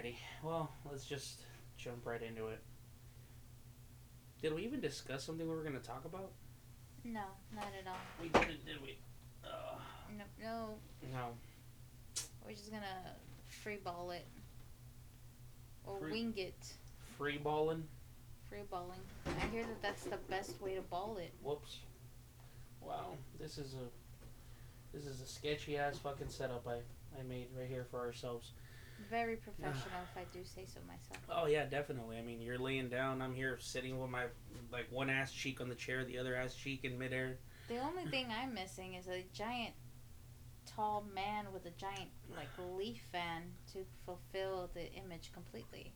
Alrighty. Well, let's just jump right into it. Did we even discuss something we were going to talk about? No, not at all. We didn't, did we? Uh, No, no. no. We're just gonna free ball it. Or Free- wing it. Free balling? Free balling. I hear that that's the best way to ball it. Whoops. Wow. This is a this is a sketchy ass fucking setup I, I made right here for ourselves. Very professional, if I do say so myself. Oh yeah, definitely. I mean, you're laying down. I'm here sitting with my like one ass cheek on the chair, the other ass cheek in midair. The only thing I'm missing is a giant, tall man with a giant, like, leaf fan to fulfill the image completely.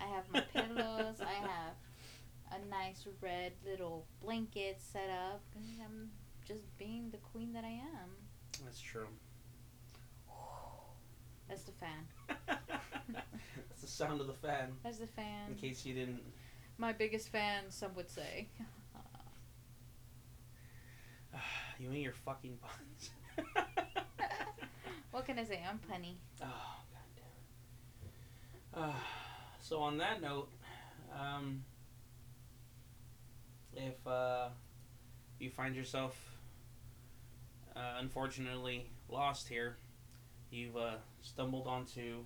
I have my pillows. I have a nice red little blanket set up. I'm just being the queen that I am. That's true. That's the fan. That's the sound of the fan. That's the fan. In case you didn't. My biggest fan, some would say. You and your fucking puns. what can I say? I'm punny. Oh god damn it. Uh, so on that note, um, if uh, you find yourself uh, unfortunately lost here, you've uh, stumbled onto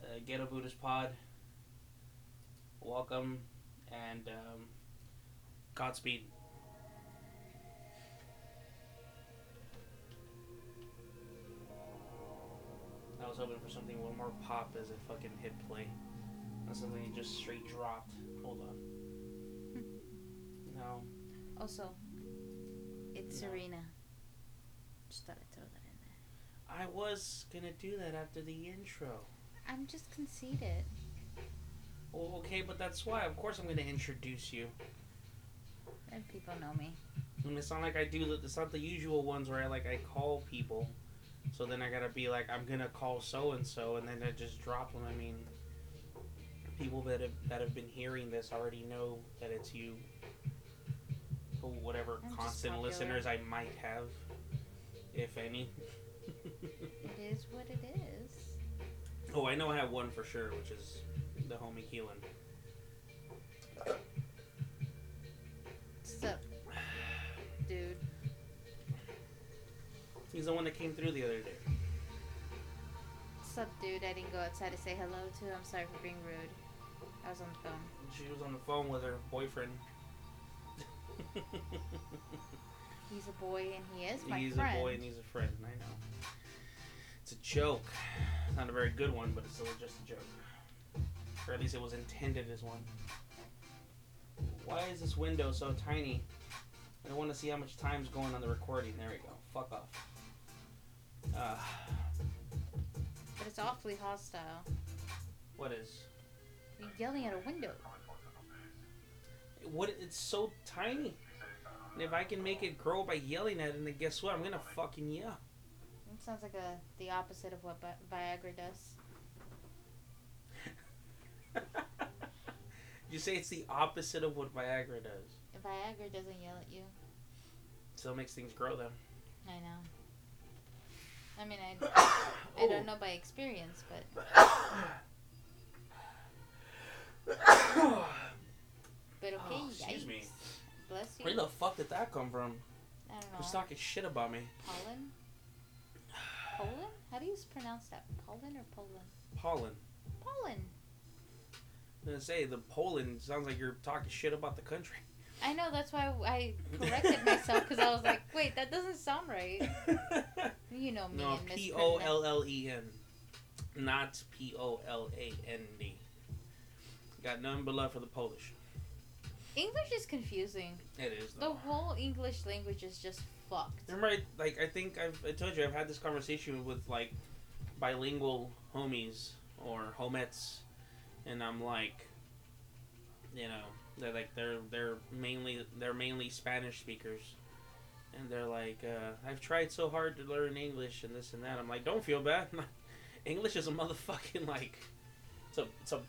uh, Ghetto Buddhist Pod. Welcome and um, Godspeed. I was hoping for something a little more pop as it fucking hit play. Not something that just straight dropped. Hold on. No. Also, it's No. Serena. Just thought I'd throw that in there. I was gonna do that after the intro. I'm just conceited. Well, okay, but that's why. Of course, I'm gonna introduce you. And people know me. And it's not like I do. the- It's not the usual ones where I like I call people. So then I gotta be like, I'm gonna call so and so, and then I just drop them. I mean, people that have that have been hearing this already know that it's you. Whatever I'm constant listeners I might have, if any. It is what it is. oh, I know I have one for sure, which is the homie Keelan. Sup, dude? He's the one that came through the other day. Sup, dude? I didn't go outside to say hello to. Him. I'm sorry for being rude. I was on the phone. She was on the phone with her boyfriend. He's a boy and he is my he's friend. He's a boy and he's a friend. I know. It's a joke. Not a very good one, but it's still just a joke. Or at least it was intended as one. Why is this window so tiny? I want to see how much time's going on the recording. There we go. Fuck off. Uh, But it's awfully hostile. what is? You're yelling at a window. What? It's so tiny. And if I can make it grow by yelling at it, then guess what? I'm gonna fucking yell. It sounds like a the opposite of what Vi- Viagra does. you say it's the opposite of what Viagra does. Viagra doesn't yell at you. Still makes things grow though. I know. I mean, I, I Oh. don't know by experience, but but okay. Oh, excuse yikes. me. Bless you. Where the fuck did that come from? I don't know. Who's talking shit about me? Pollen. Poland? How do you pronounce that? Pollen or Poland? Pollen. Pollen. I'm gonna say the Poland sounds like you're talking shit about the country. I know. That's why I corrected myself because I was like, wait, that doesn't sound right. You know me no, P O L L E N, not P O L A N D. Got none but love for the Polish. English is confusing. It is The whole English language is just fucked. Remember, I, like I think I've I told you I've had this conversation with like bilingual homies or homettes, and I'm like, you know, they're like they're they're mainly they're mainly Spanish speakers, and they're like, uh, I've tried so hard to learn English and this and that. I'm like, don't feel bad. English is a motherfucking like, it's a it's a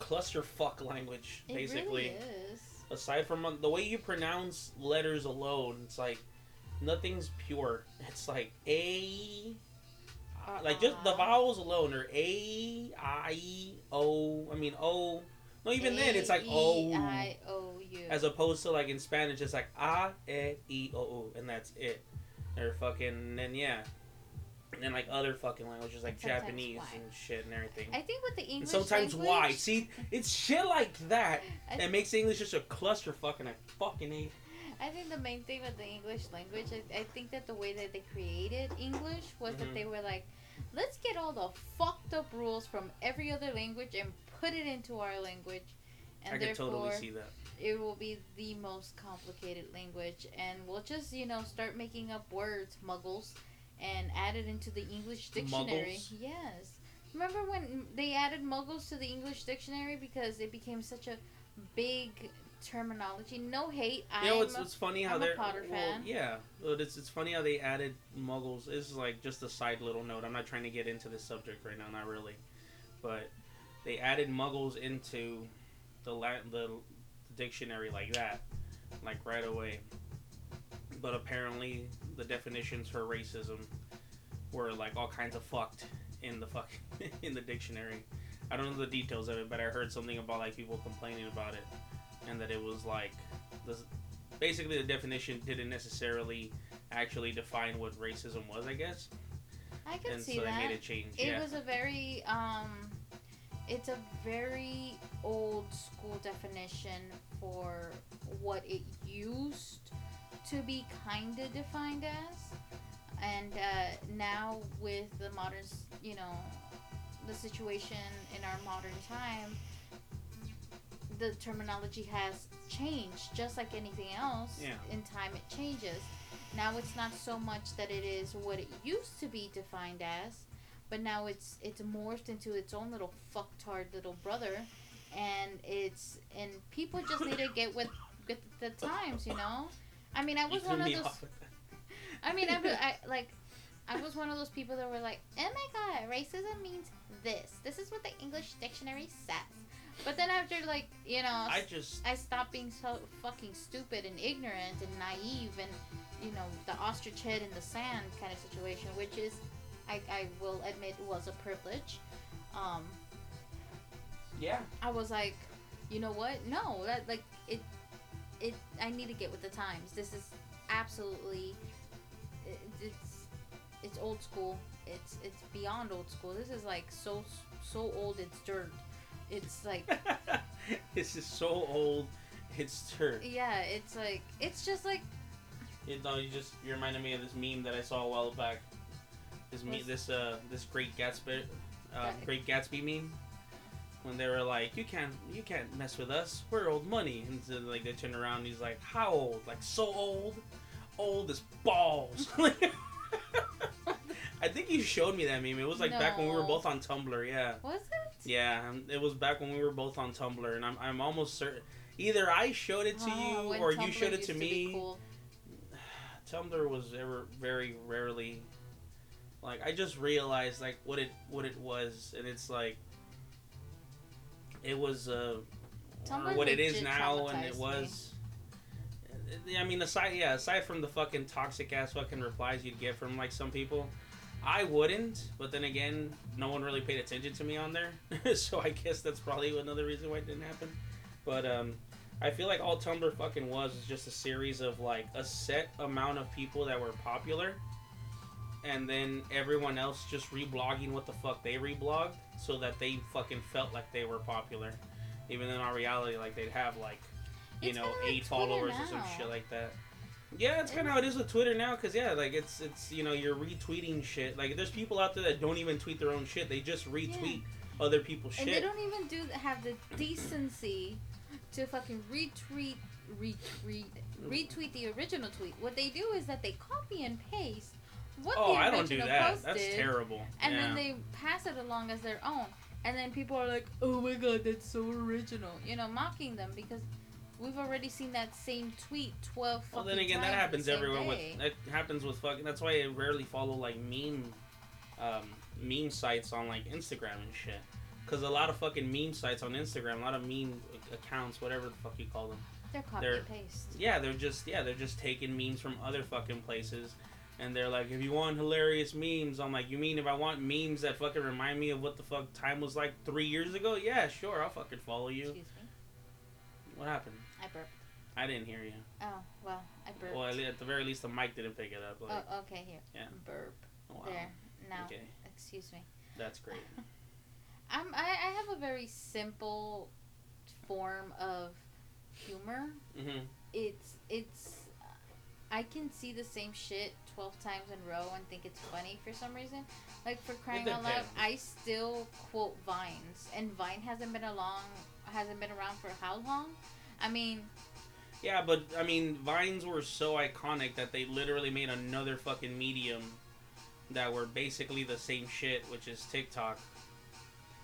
clusterfuck language It basically really is. Aside from uh, the way you pronounce letters alone, it's like nothing's pure. It's like A, Like just the Uh-uh. vowels alone are A I O. I mean O. No, even then it's like O. As opposed to like in Spanish, it's like A E I O U, and that's it. Or fucking and then yeah, and then like other fucking languages like sometimes Japanese Y. and shit and everything. I think with the And English sometimes language, why? See, it's shit like that I- that makes English just a clusterfuck and I fucking hate. I think the main thing with the English language, I, I think that the way that they created English was Mhm. that they were like, let's get all the fucked up rules from every other language and put it into our language. And I therefore, totally see that. it will be the most complicated language. And we'll just, you know, start making up words, muggles, and added into the English dictionary. Muggles? Yes. Remember when they added muggles to the English dictionary because it became such a big terminology? No hate. You know, I'm it's, it's funny how I'm they're Potter well, fan. yeah. It's it's funny how they added Muggles. This is like just a side little note. I'm not trying to get into this subject right now, not really, but they added Muggles into the la- the dictionary like that, like right away. But apparently, the definitions for racism were like all kinds of fucked in the fuck in the dictionary. I don't know the details of it, but I heard something about like people complaining about it, and that it was like the basically the definition didn't necessarily actually define what racism was. I guess, I can and see so that. they made it change. It yeah, was a very um it's a very old school definition for what it used to be kind of defined as. And uh, now with the modern you know the situation in our modern time the terminology has changed just like anything else. Yeah. in time it changes. Now it's not so much that it is what it used to be defined as but now it's it's morphed into its own little fucktard little brother. And it's and people just need to get with with the times you know i mean i was one of those off with that. I mean, I, was- I like, I was one of those people that were like, "Oh my god, racism means this. This is what the English dictionary says." But then after, like, you know, I just I, stopped being so fucking stupid and ignorant and naive and, you know, the ostrich head in the sand kind of situation, which is, I, I will admit, was a privilege. Um, yeah. I was like, you know what? No, that like it, it. I need to get with the times. This is absolutely, it, it's, it's old school. It's it's beyond old school. This is like so so old. It's dirt. It's like this is so old. It's dirt. yeah. It's like it's just like You know, you just you reminded me of this meme that I saw a while back. This me, this uh, this Great Gatsby, uh. Great Gatsby meme. When they were like, "You can't, you can't mess with us. We're old money," and so, like they turn around, and he's like, "How old? Like so old? Old as balls." I think you showed me that meme. It was like back when we were both on Tumblr. Yeah. was it? Yeah, um, it was back when we were both on Tumblr, and I'm, I'm almost certain either I showed it to Oh, you or you showed it to me. cool. Tumblr was ever very rarely like I just realized like what it what it was, and it's like it was uh what it is now, and it was. I mean, aside yeah, aside from the fucking toxic ass fucking replies you'd get from like some people, I wouldn't. But then again, no one really paid attention to me on there, so I guess that's probably another reason why it didn't happen. But um, I feel like all Tumblr fucking was is just a series of like a set amount of people that were popular, and then everyone else just reblogging what the fuck they reblogged, so that they fucking felt like they were popular, even though in reality, like they'd have like you It's know like eight followers or some shit like that. Yeah, it's kind of how it is with Twitter now, cause yeah, like it's it's you know you're retweeting shit. Like there's people out there that don't even tweet their own shit; they just retweet other people's shit. And they don't even do have the decency to fucking retweet, retweet, retweet the original tweet. What they do is that they copy and paste what Oh, the I don't do that. posted, That's terrible. and yeah. then they pass it along as their own. And then people are like, "Oh my god, that's so original," you know, mocking them because we've already seen that same tweet twelve Well, fucking then again, that happens everywhere. day. With that happens with fucking. That's why I rarely follow like meme, um, meme sites on like Instagram and shit. Cause a lot of fucking meme sites on Instagram, a lot of meme accounts, whatever the fuck you call them. They're copy they're- paste. Yeah, they're just yeah, they're just taking memes from other fucking places And they're like, if you want hilarious memes, I'm like, you mean if I want memes that fucking remind me of what the fuck time was like three years ago? Yeah, sure, I'll fucking follow you. Excuse me. What happened? I burped. I didn't hear you. Oh well, I burped. Well, at the very least, the mic didn't pick it up. Like, oh, okay. Here. Yeah. Burp. wow. There. Now. Okay, Excuse me. that's great. I'm, I, I have a very simple form of humor. hmm It's it's I can see the same shit twelve times in a row and think it's funny for some reason. Like for crying out loud. I still quote vines, and Vine hasn't been along hasn't been around for how long? I mean, Yeah, but I mean, vines were so iconic that they literally made another fucking medium that were basically the same shit, which is TikTok,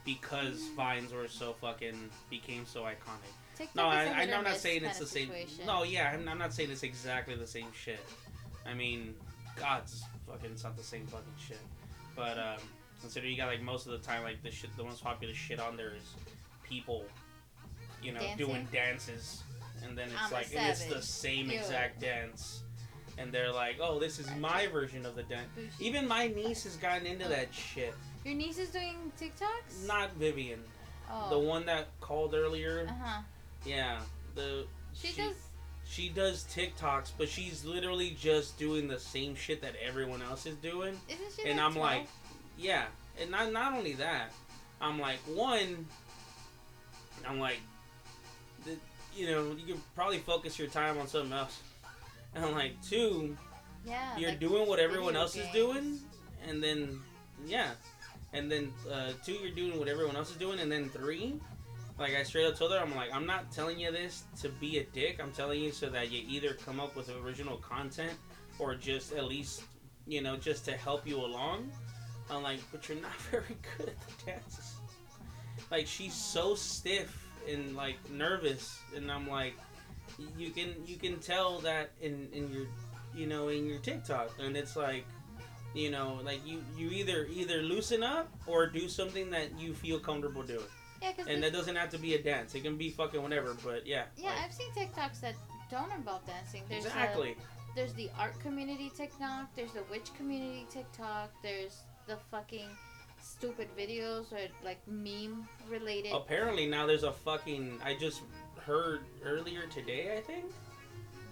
because Mm. vines were so fucking became so iconic. TikTok No, I, am not saying it's the same. No, yeah, I'm, I'm not saying it's exactly the same shit. I mean, God's fucking, it's not the same fucking shit. But um, consider you got like most of the time, like the shit, the most popular shit on there is people, you know, doing dances, and then it's I'm like and it's the same exact dance, and they're like, oh, this is my version of the dance. Even my niece has gotten into that shit. Your niece is doing TikToks. Not Vivian, oh. the one that called earlier. Uh huh. Yeah, the She, does. She does TikToks, but she's literally just doing the same shit that everyone else is doing. Isn't she? And like I'm 12? like, yeah. And not not only that, I'm like, one, I'm like, the, you know, you can probably focus your time on something else. And I'm like, two, yeah. you're like doing what everyone else is doing, and then, yeah. And then uh, two, you're doing what everyone else is doing, and then three, like I straight up told her, I'm like, I'm not telling you this to be a dick. I'm telling you so that you either come up with original content or just at least, you know, just to help you along. I'm like, but you're not very good at the dances. Like she's so stiff and like nervous, and I'm like, you can you can tell that in in your, you know, in your TikTok, and it's like. You know, like you, you either either loosen up or do something that you feel comfortable doing. Yeah, because And that doesn't have to be a dance. It can be fucking whatever. But yeah. yeah, like, I've seen TikToks that don't involve dancing. There's exactly. A, there's the art community TikTok. There's the witch community TikTok. There's the fucking stupid videos or like meme related. Apparently now there's a fucking. I just heard earlier today, I think,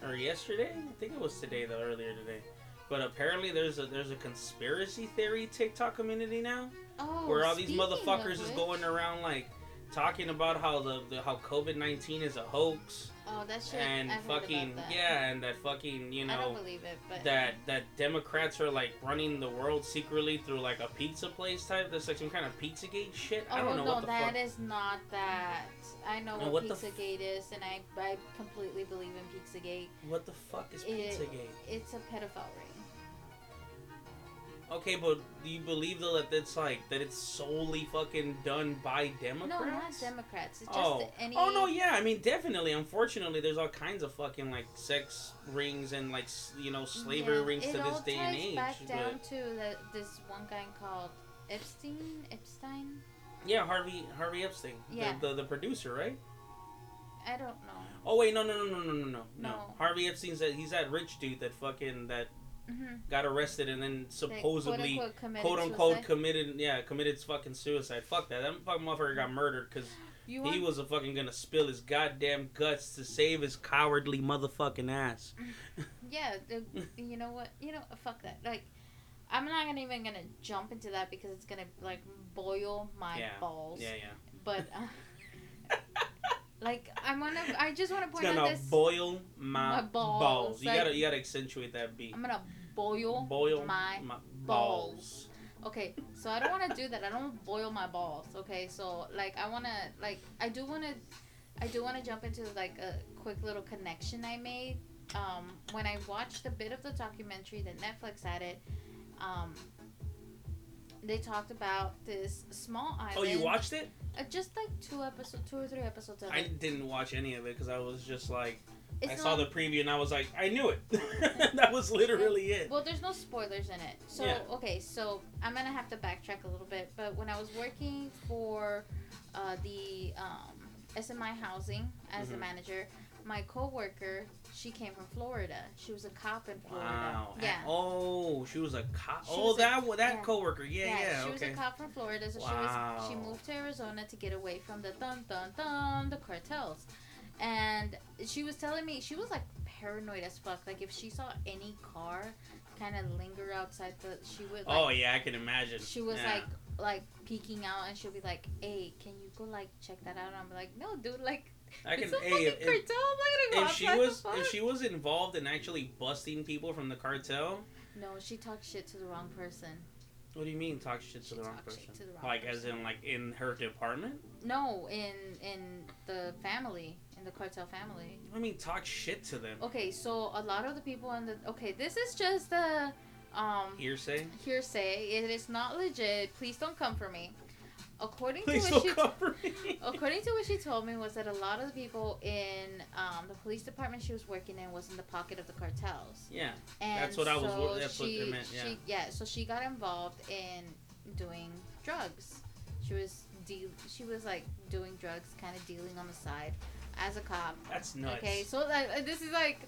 or yesterday. I think it was today though. Earlier today. But apparently there's a there's a conspiracy theory TikTok community now oh, where all these motherfuckers is going around like talking about how the, the how COVID nineteen is a hoax Oh, that shit. and I've fucking that. yeah and that fucking you I know don't believe it, but that that Democrats are like running the world secretly through like a pizza place type. That's like some kind of Pizzagate shit. Oh I don't oh, know no, what the that fuck. is not that. I know And what, what the f- Pizzagate is, and I I completely believe in Pizzagate. What the fuck is It- Pizzagate? It's a pedophile ring. Okay, but do you believe though that it's like that it's solely fucking done by Democrats? No, not Democrats. It's just oh. any. Oh no, yeah. I mean, definitely. Unfortunately, there's all kinds of fucking like sex rings and like you know slavery yeah, rings to this day and age. It all ties back down to the, this one guy called Epstein. Epstein. Yeah, Harvey Harvey Epstein. Yeah. The, the, the producer, right? I don't know. Oh wait, no, no, no, no, no, no, no. no. Harvey Epstein said he's that rich dude that fucking that Mm-hmm. got arrested and then supposedly quote unquote, committed quote unquote committed yeah committed fucking suicide. Fuck that. That fucking motherfucker got murdered because You he was a fucking gonna spill his goddamn guts to save his cowardly motherfucking ass. Yeah. You know what? You know, fuck that. Like, I'm not gonna even gonna jump into that because it's gonna like boil my Yeah. balls. Yeah, yeah. But. Uh, Like I wanna, I just want to It's point out gonna this. boil my, my balls, balls. You like- gotta you gotta accentuate that beat. I'm gonna boil, Boil my balls. Okay, so I don't want to do that. I don't boil my balls. Okay, so like I want to like I do want to I do want to jump into like a quick little connection I made um, when I watched a bit of the documentary that Netflix had it. Um, they talked about this small island. Oh, you watched it? Uh, just like two episodes, two or three episodes of I didn't watch any of it because I was just like It's I saw the preview and I was like I knew it. that was literally it. Well, there's no spoilers in it. So, Yeah. okay, so I'm going to have to backtrack a little bit. But when I was working for uh, the um, SMI Housing as the Mhm. manager, my coworker, she came from Florida. She was a cop in Florida. Wow. Yeah. Oh, she was a cop. She Oh, was a- that that yeah. coworker. Yeah, yeah. she was a cop from Florida, so she Wow. was she moved to Arizona to get away from the dun dun dun the cartels. And she was telling me she was like paranoid as fuck. Like if she saw any car kind of linger outside the, she would like oh yeah, I can imagine. she was Yeah. like like peeking out and she'll be like, "Hey, can you go like check that out?" And I'm like, "No, dude, like I can. it's a Hey, fucking if, if, cartel. I'm not gonna go if she was fuck." if she was involved in actually busting people from the cartel, No, she talked shit to the wrong person. what do you mean talk shit to the wrong person? to the wrong like as in like in her department? No, in in the family, in the cartel family. I mean talk shit to them. Okay, so a lot of the people in the okay, this is just the um Hearsay. hearsay. It is not legit. Please don't come for me. According Please to what don't she me. according to what she told me was that a lot of the people in um, the police department she was working in was in the pocket of the cartels. Yeah. And That's what I was so that's what she, they meant, yeah. She, yeah, so she got involved in doing drugs. She was deal. She was like doing drugs, kind of dealing on the side, as a cop. That's nuts. Okay, so like uh, this is like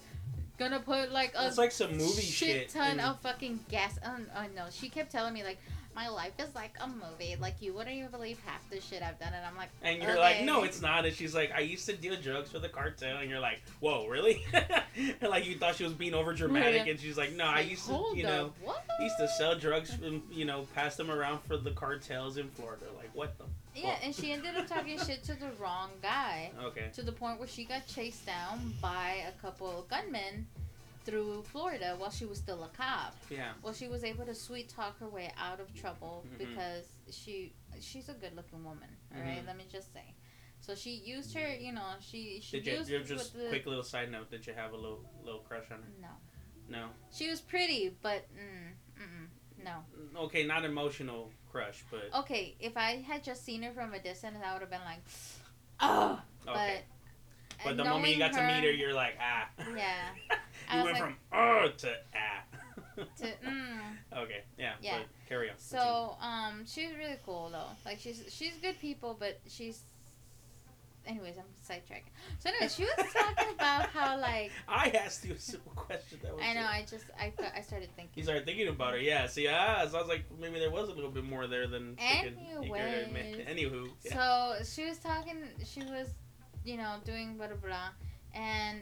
gonna put like a it's like some movie shit shit. ton of fucking gas. Oh, oh no, she kept telling me like my life is like a movie. Like you wouldn't even believe half the shit I've done, and I'm like, And you're like, no, it's not. And she's like, I used to deal drugs for the cartel. And you're like, whoa, really? and like you thought she was being over dramatic. And she's like, no, I used to, you up, know, what? I used to sell drugs and you know pass them around for the cartels in Florida. Like what the? Yeah, and she ended up talking shit to the wrong guy. Okay. to the point where she got chased down by a couple of gunmen through Florida while she was still a cop. Yeah. Well, she was able to sweet talk her way out of trouble Mhm. because she she's a good looking woman. All right, Mhm. let me just say. So she used her, you know, she she Did you, used you with just the quick little side note? Did you have a little little crush on her? no. No. She was pretty, but mm, mm, no. Okay, not emotional crush, but Okay, if I had just seen her from a distance, I would have been like, oh. okay. But But the moment you got to meet her, you're like ah. Yeah. You went like- from oh to ah. to mm, okay. Yeah. Yeah. But carry on. So, um, she's really cool though. Like she's she's good people, but she's. Anyways, I'm sidetracking. So, anyways, she was talking about how like I asked you a simple question. That was I know it. I just I th- I started thinking. You started thinking about her, yeah. See, ah, sounds like maybe there was a little bit more there than freaking you cared to. Anyways. Anywho, yeah. So she was talking. She was, you know, doing blah blah blah, and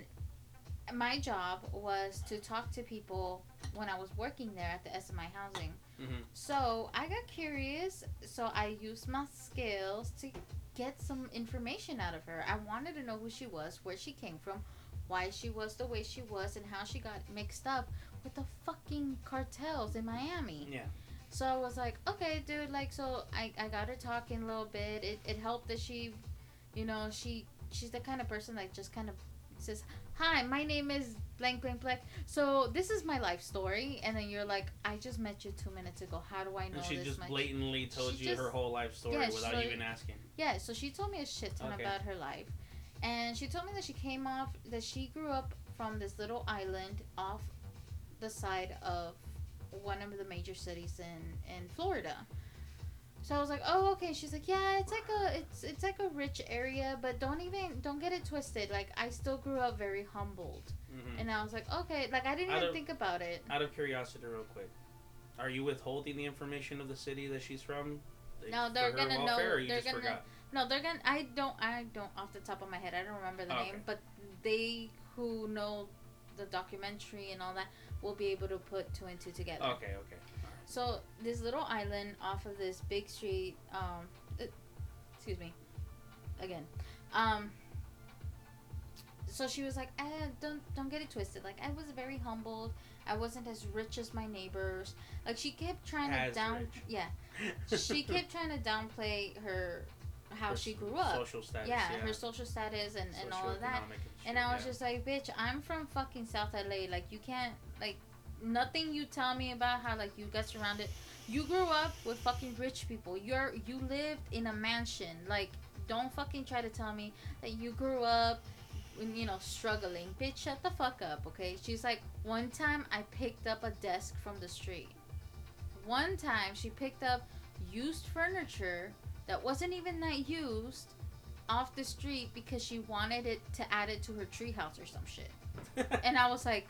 my job was to talk to people when I was working there at the SMI housing. Mhm. So I got curious. So I used my skills to get some information out of her. I wanted to know who she was, where she came from, why she was the way she was, and how she got mixed up with the fucking cartels in Miami. Yeah. So I was like, okay, dude, like, so I, I got her talking a little bit. It, it helped that she, you know, she she's the kind of person that just kind of says, hi, my name is blank, blank, blank. So this is my life story. And then you're like, I just met you two minutes ago. How do I know And she this just much? blatantly told She you her whole life story Yeah, without like- even asking. Yeah, so she told me a shit ton Okay. about her life. And she told me that she came off, that she grew up from this little island off the side of one of the major cities in, in Florida. So I was like, oh, okay. She's like, yeah, it's like a, it's it's like a rich area, but don't even, don't get it twisted. Like, I still grew up very humbled. hmm And I was like, okay, like I didn't I even don't- think about it. Out of curiosity, real quick, are you withholding the information of the city that she's from? No, they're gonna know- welfare, you they're just gonna- forgot? No, they're gonna. I don't. I don't. Off the top of my head, I don't remember the Okay. name. But they who know the documentary and all that will be able to put two and two together. Okay, okay. So this little island off of this big street. Um, uh, excuse me. Again. Um. So she was like, eh, "Don't don't get it twisted. Like I was very humbled. I wasn't as rich as my neighbors. Like she kept trying As to down. rich. Yeah, she kept trying to downplay her how Her she grew up. Social status. yeah, Yeah, her social status and, and all of that. And shit, I was yeah. just like, bitch, I'm from fucking South LA. Like, you can't, like, nothing you tell me about how, like, you got surrounded. You grew up with fucking rich people. You're, you lived in a mansion. Like, don't fucking try to tell me that you grew up, mm, you know, struggling. Bitch, shut the fuck up, okay? She's like, one time I picked up a desk from the street. One time she picked up used furniture that wasn't even that used off the street because she wanted it to add it to her treehouse or some shit. And I was like,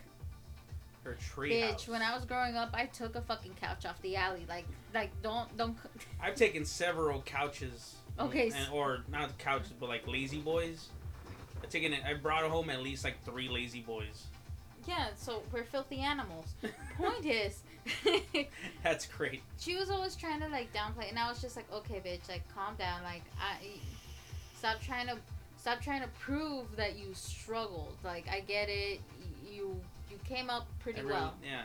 Her tree bitch, house. when I was growing up, I took a fucking couch off the alley. Like, like don't don't. I've taken several couches. Okay, And, or not couches, but like lazy boys. I've taken it. I brought home at least like three lazy boys. Yeah, so we're filthy animals. Point is, That's great. she was always trying to like downplay, and I was just like, okay, bitch, like calm down, like I stop trying to stop trying to prove that you struggled. Like I get it, you came up pretty Everyone- well. Yeah.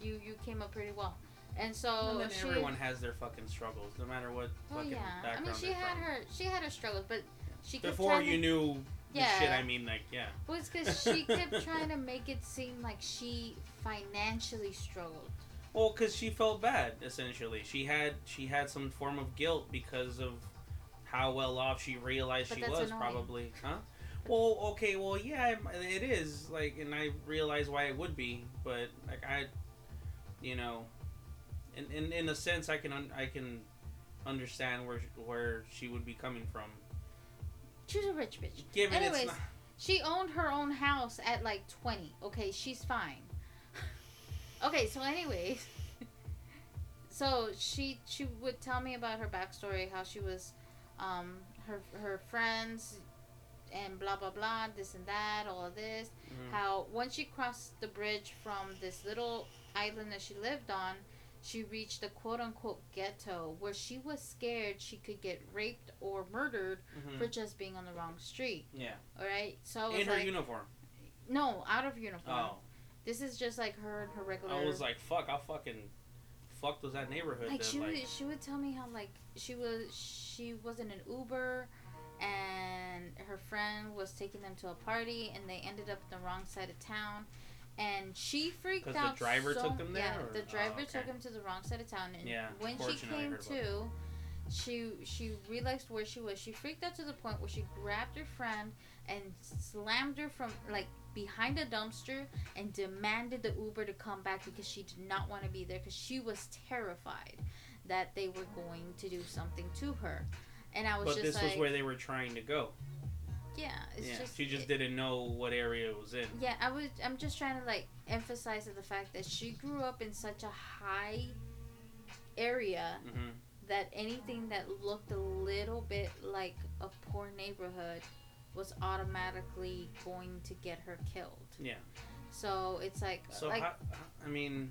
You you came up pretty well, and so and then she. everyone has their fucking struggles, no matter what Oh fucking yeah, I mean she had from. her she had her struggles, but she kept Before you to, knew Yeah. shit, I mean, like, yeah. Well, it's because she kept trying to make it seem like she financially struggled. Well, because she felt bad. Essentially, she had she had some form of guilt because of how well off she realized But she was. annoying. Probably, huh? Well, okay, well, yeah, it- is like, and I realize why it would be, but like I, you know, in in, in a sense, I can un- I can understand where where she would be coming from. She's a rich bitch. Given Anyways, it's not, She owned her own house at like 20. Okay, she's fine. okay, so anyways, so she she would tell me about her backstory, how she was, um, her her friends, and blah blah blah, this and that, all of this. Mhm. How once she crossed the bridge from this little island that she lived on, she reached the quote unquote ghetto where she was scared she could get raped or murdered Mhm. for just being on the wrong street. yeah, All right, so I in her like, uniform. no, out of uniform. Oh, This is just like her and her regular. I was like, fuck, I'll fucking fuck was that neighborhood. like that, she like, would she would tell me how like she was she was in an Uber, and her friend was taking them to a party, and they ended up in the wrong side of town. And she freaked 'Cause the out. driver so- took them there, Yeah, or- the oh, driver okay. took him to the wrong side of town. And Yeah, when she came to, she she realized where she was. She freaked out to the point where she grabbed her friend and slammed her from like behind a dumpster and demanded the Uber to come back because she did not want to be there because she was terrified that they were going to do something to her. And I was but just this like, was where they were trying to go. yeah, it's yeah, just she just it- didn't know what area it was in. yeah, I was. I'm just trying to like emphasize the fact that she grew up in such a high area hmm that anything that looked a little bit like a poor neighborhood was automatically going to get her killed. Yeah. So it's like, So like how, I mean,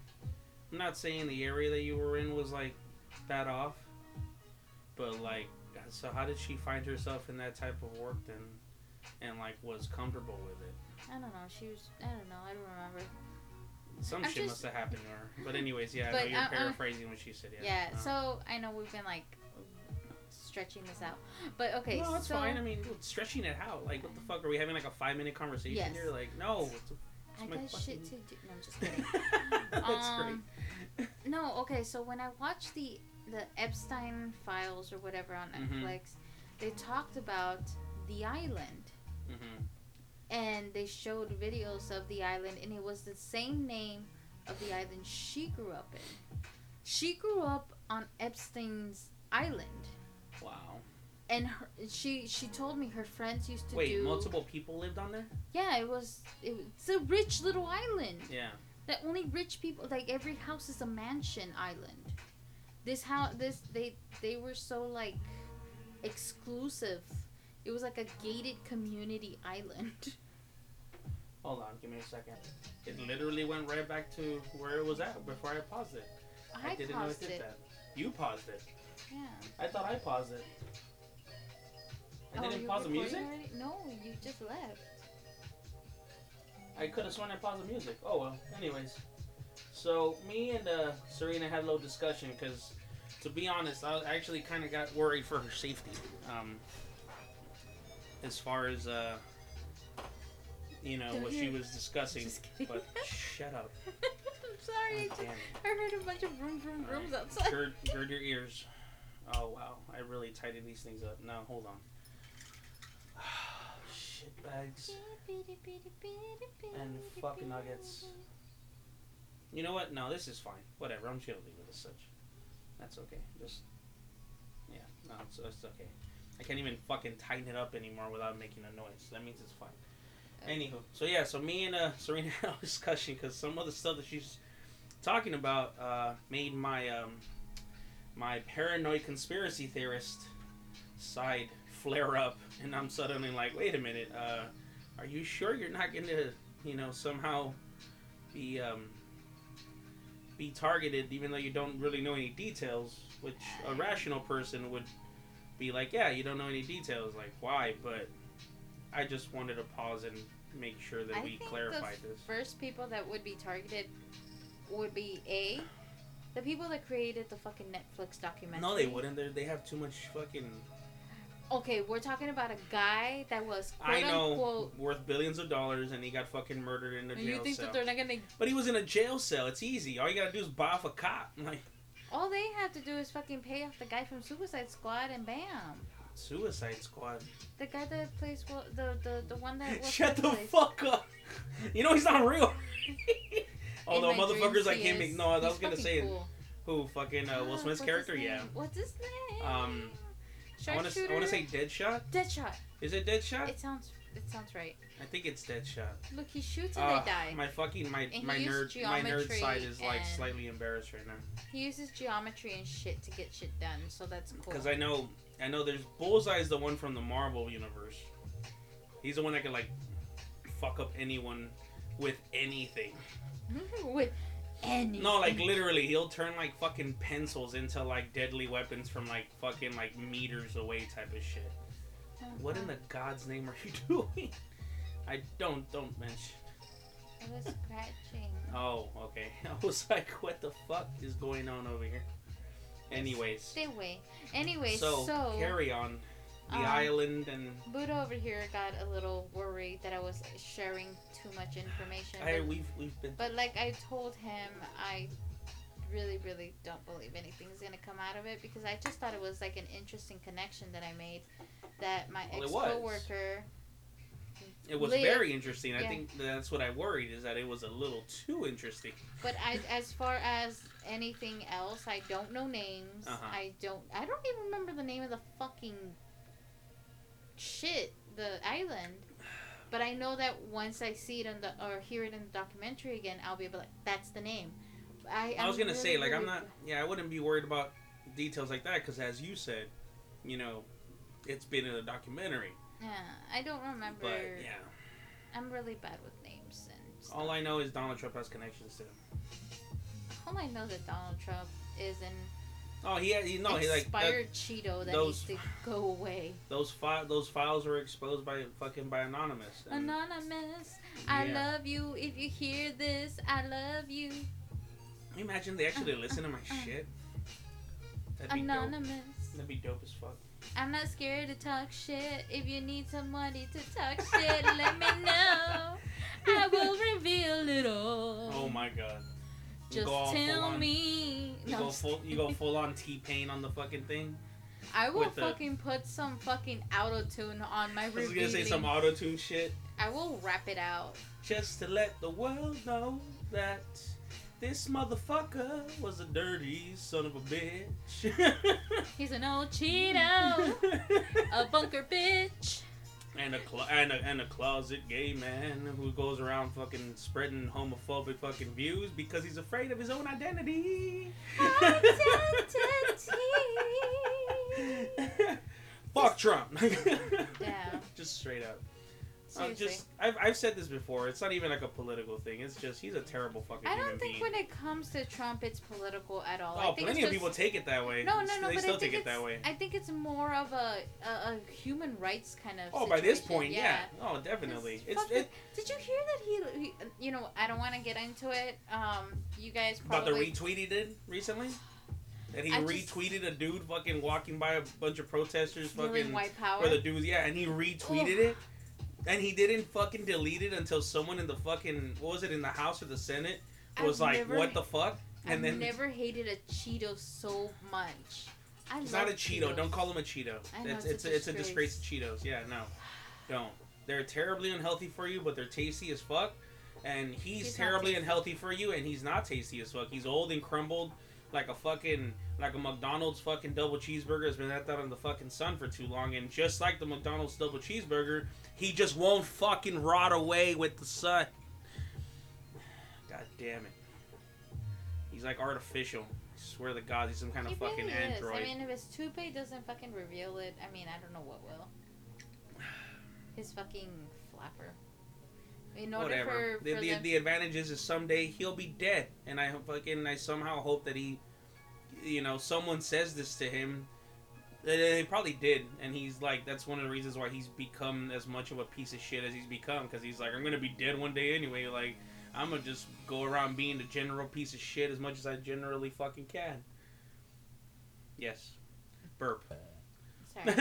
I'm not saying the area that you were in was like bad off, but like, so how did she find herself in that type of work then, and like was comfortable with it? I don't know. She was. I don't know. I don't remember. Some I'm shit just- must have happened to her. But anyways, yeah, I But know you're paraphrasing what she said. Yeah. Yeah. Uh, So I know we've been like stretching this out, but okay. no, it's so fine. I mean, stretching it out. Like, what the fuck? Are we having like a five minute conversation Yes. here? Like, no. It's I got fucking- shit to do. No, I'm just kidding. That's Um, No, okay. So when I watched the the Epstein files or whatever on Mhm. Netflix, they talked about the island, great. hmm and they showed videos of the island, and it was the same name of the island she grew up in. She grew up on Epstein's island, Wow. and her, she she told me her friends used to Wait, do. multiple people lived on there? Yeah, it was it, was- it's a rich little island. Yeah. that only rich people like every house is a mansion island this house this they they were so like exclusive it was like a gated community island Hold on, give me a second. It literally went right back to where it was at before I paused it. i, I, didn't know it did it that. You paused it. yeah I thought I paused it. I Oh, didn't pause the music? already? no you just left I could have sworn I paused the music. Oh well. Anyways, so me and uh, Serena had a little discussion because, to be honest, I actually kind of got worried for her safety. Um, as far as uh, you know Don't what she was discussing, Just but shut up. i'm sorry I, just. I heard a bunch of vroom vroom vrooms outside gird, gird your ears. Oh wow, I really tightened these things up. Now hold on. Shit bags. And fucking nuggets. You know what? No, this is fine. Whatever. I'm leave it as such. That's okay. Just yeah. No, it's, it's okay. I can't even fucking tighten it up anymore without making a noise. That means it's fine. Anywho, so yeah, so me and uh, Serena had a discussion because some of the stuff that she's talking about uh, made my um, my paranoid conspiracy theorist side flare up, and I'm suddenly like, wait a minute, uh, are you sure you're not going to, you know, somehow be um, be targeted, even though you don't really know any details? Which a rational person would be like, yeah, you don't know any details, like why? But I just wanted to pause and make sure that I we clarified this. First people that would be targeted would be a the people that created the fucking Netflix documentary. No, they wouldn't. They're, they have too much fucking. Okay, we're talking about a guy that was quote I know, unquote. worth billions of dollars, and he got fucking murdered in a And jail you think cell. that they're not gonna? But he was in a jail cell. It's easy. All you gotta do is buy off a cop. Like All they have to do is fucking pay off the guy from Suicide Squad, and bam, Suicide Squad. the guy that plays Will- the the the one that was Shut the Hercules. fuck up. You know he's not real. Although In my motherfuckers, dreams, I he can't is. make. No, I was gonna say cool. who fucking uh, Will Ah, Smith's what's his character. name? Yeah. What's his name? Um, I want to. I want to say Deadshot. Deadshot. Is it Deadshot? It sounds. It sounds right. I think it's Deadshot. Look, he shoots and Ah, they die. my fucking my And my nerd my nerd side is like slightly embarrassed right now He uses geometry and shit to get shit done, so that's cool. because I know I know there's Bullseye is the one from the Marvel universe. He's the one that can like fuck up anyone with anything. With any. No, like literally, he'll turn like fucking pencils into like deadly weapons from like fucking like meters away type of shit. Oh, what in the God's name are you doing? I don't don't mention. I was scratching. Oh, okay. I was like, what the fuck is going on over here? Anyways, Stay away. Anyway, so, so, carry on. The um, island and Buddha over here got a little worried that I was sharing too much information. I but, we've we've been but like I told him, I really, really don't believe anything's gonna come out of it because I just thought it was like an interesting connection that I made. That my Well, ex coworker. it was live- very interesting. I think that's what I worried is that it was a little too interesting. But I, as far as anything else, I don't know names. Uh-huh. I don't. I don't even remember the name of the fucking shit, the island. But I know that once I see it in the or hear it in the documentary again, I'll be able like, that's the name. I, I was gonna really, say like I'm not. Yeah, I wouldn't be worried about details like that because as you said, you know, it's been in a documentary. Yeah, I don't remember. But yeah, I'm really bad with names and. Stuff. all I know is Donald Trump has connections to. Him. All I know that Donald Trump is an Oh, he, he no, he like expired Cheeto that those- needs to go away. those fi- those files were exposed by fucking by anonymous. and- Anonymous, I Yeah. love you. If you hear this, I love you. Can you imagine they actually listen to my uh, shit? That'd be dope. Anonymous. That'd be dope as fuck. I'm not scared to talk shit. If you need somebody to talk shit, let me Just go tell on- me. You No, go full. You go full on T Pain on the fucking thing. I will with the- fucking put some fucking auto tune on my I was revealing. gonna say some auto tune shit, I will rap it out. just to let the world know that this motherfucker was a dirty son of a bitch. He's an old Cheeto, a bunker bitch. And a clo- and a and a closet gay man who goes around fucking spreading homophobic fucking views because he's afraid of his own identity. identity. Fuck Trump. Yeah. Just straight up. I'm just I've, I've said this before. It's not even like a political thing. It's just he's a terrible fucking I don't think being. when it comes to Trump, it's political at all. I oh, think plenty of just, people take it that way. No, no, no. They but still I think take it that way. I think it's more of a a, a human rights kind of. Oh, by this point, yeah. Oh, definitely. It's it, Did you hear that he, he? You know, I don't want to get into it. Um, you guys about the retweet he did recently. That he I just- retweeted a dude fucking walking by a bunch of protesters fucking white power. for the dudes, yeah, and he retweeted it. And he didn't fucking delete it until someone in the fucking what was it in the House or the Senate was I've like, never- "What the fuck?" And I've then never hated a Cheeto so much. I it's not a Cheeto. Cheetos. Don't call him a Cheeto. I know, it's it's it's a it's a disgrace to Cheetos. Yeah, no, don't. They're terribly unhealthy for you, but they're tasty as fuck. And he's, He's terribly unhealthy for you, and he's not tasty as fuck. He's old and crumbled, like a fucking like a McDonald's fucking double cheeseburger has been out in the fucking sun for too long, and just like the McDonald's double cheeseburger, he just won't fucking rot away with the sun. God damn it. He's like artificial. I swear to God, he's some kind he of fucking really android. is. I mean, if his toupee doesn't fucking reveal it, I mean, I don't know what will. His fucking flapper. In order Whatever. for, the, for the, them- the advantage is, is someday he'll be dead, and I fucking I somehow hope that he, you know, someone says this to him. They- They probably did, and he's like, that's one of the reasons why he's become as much of a piece of shit as he's become, because he's like, I'm gonna be dead one day anyway. Like, I'm gonna just go around being a general piece of shit as much as I generally fucking can. Yes, burp. Sorry.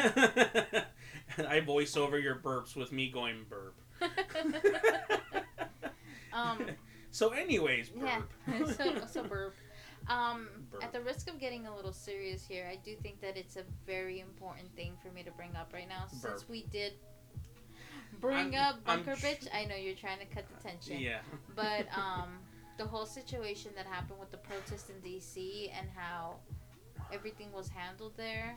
I voice over your burps with me going burp. um, So, anyways, burp. yeah. so, so burp. Um, at the risk of getting a little serious here, I do think that it's a very important thing for me to bring up right now. Since Burp. we did bring I'm- up Bunker tr- Bitch, I know you're trying to cut the tension. Yeah. But um, the whole situation that happened with the protest in D.C. and how everything was handled there,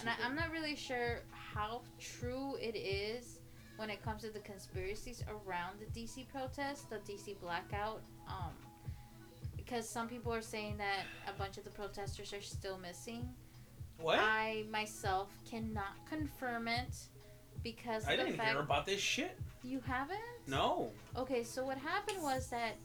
and I, I'm not really sure how true it is when it comes to the conspiracies around the DC protest, the DC blackout. Um, because some people are saying that a bunch of the protesters are still missing. what? I myself cannot confirm it because I didn't hear about this shit. you haven't. No. Okay, so what happened was that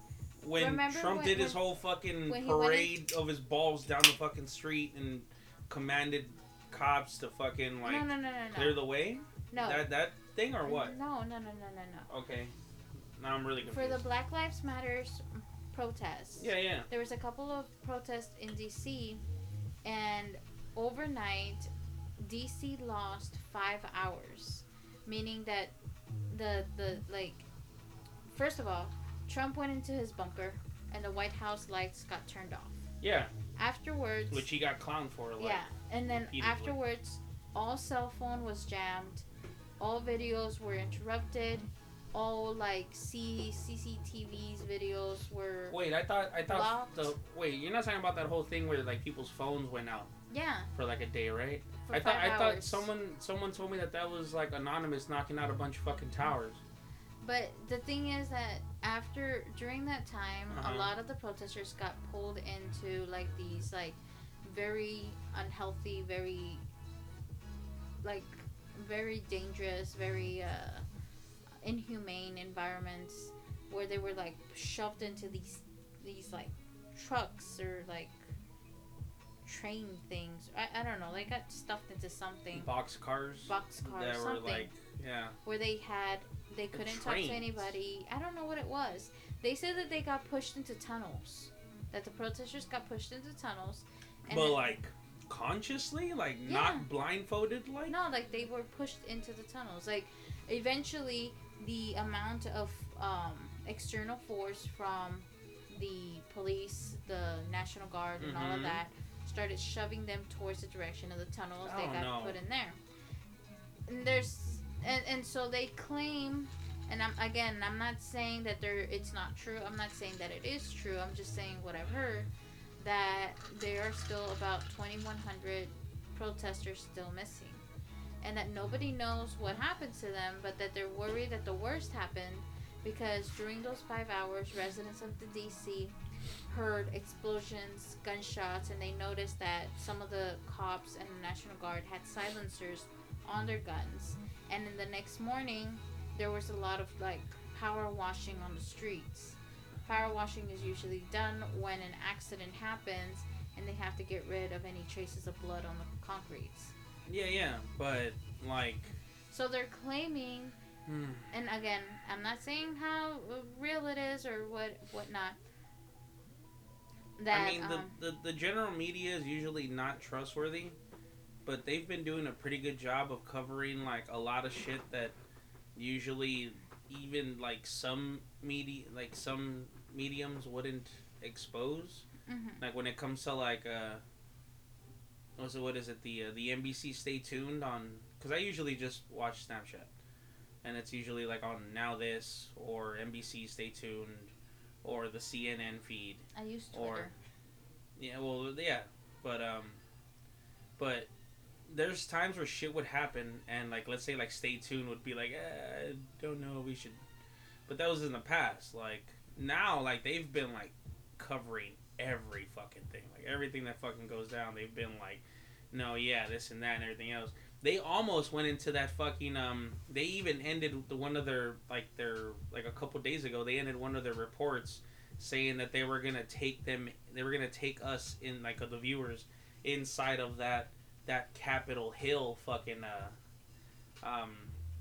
When Trump when- did his when- whole fucking went in- parade of his balls down the fucking street and commanded cops to fucking like no, no, no, clear the way? no. That that thing or what? No, no, no, no, no, no. Okay. Now I'm really confused. For the Black Lives Matters protests, yeah, yeah. there was a couple of protests in DC, and overnight, DC lost five hours, meaning that the the like, first of all, Trump went into his bunker, and the White House lights got turned off. Yeah. Afterwards, Which he got clowned for. Like, yeah, and then repeatedly. afterwards, all cell phone was jammed, all videos were interrupted, all like C CCTV's videos were Wait, I thought I thought the wait. You're not talking about that whole thing where like people's phones went out yeah for like a day, right? for I thought I thought someone someone told me that that was like anonymous knocking out a bunch of fucking towers. But the thing is that after during that time, Uh-huh. a lot of the protesters got pulled into like these like very unhealthy, very like very dangerous, very uh, inhumane environments where they were like shoved into these these like trucks or like train things. I, I don't know. They got stuffed into something Box cars box cars. that were something like yeah. where they had they couldn't talk to anybody. I don't know what it was. They said that they got pushed into tunnels. That the protesters got pushed into tunnels. but then- like consciously, like Yeah. not blindfolded, like no, like they were pushed into the tunnels. Like eventually, the amount of um, external force from the police, the National Guard, and all of Mhm. that started shoving them towards the direction of the tunnels they Oh, got no. put in there. And there's and, and so they claim and I'm again I'm not saying that there it's not true. I'm not saying that it is true. I'm just saying what I've heard that there are still about 2100 protesters still missing and that nobody knows what happened to them but that they're worried that the worst happened because during those 5 hours residents of the DC heard explosions, gunshots, and they noticed that some of the cops and the National Guard had silencers on their guns. And in the next morning, there was a lot of like power washing on the streets. Power washing is usually done when an accident happens and they have to get rid of any traces of blood on the concretes. Yeah, yeah. But like, So they're claiming hmm, and again, I'm not saying how uh, real it is or what whatnot. That I mean, the, um, the the general media is usually not trustworthy, but they've been doing a pretty good job of covering like a lot of shit that usually even like some media like some mediums wouldn't expose. mhm. Like when it comes to like uh, it, what is it the uh, the NBC Stay Tuned on because I usually just watch Snapchat, and it's usually like on NowThis or NBC Stay Tuned or the CNN feed I use or- Twitter. Yeah, well, yeah, but um, but there's times where shit would happen, and like let's say like Stay Tuned would be like, eh, I don't know, we should, but that was in the past. Like now, like they've been like covering every fucking thing, everything that fucking goes down. They've been like, no, yeah, this and that and everything else. They almost went into that fucking um. They even ended the one of their like their like a couple days ago. They ended one of their reports saying that they were gonna take them. They were gonna take us in like the viewers inside of that that Capitol Hill fucking uh um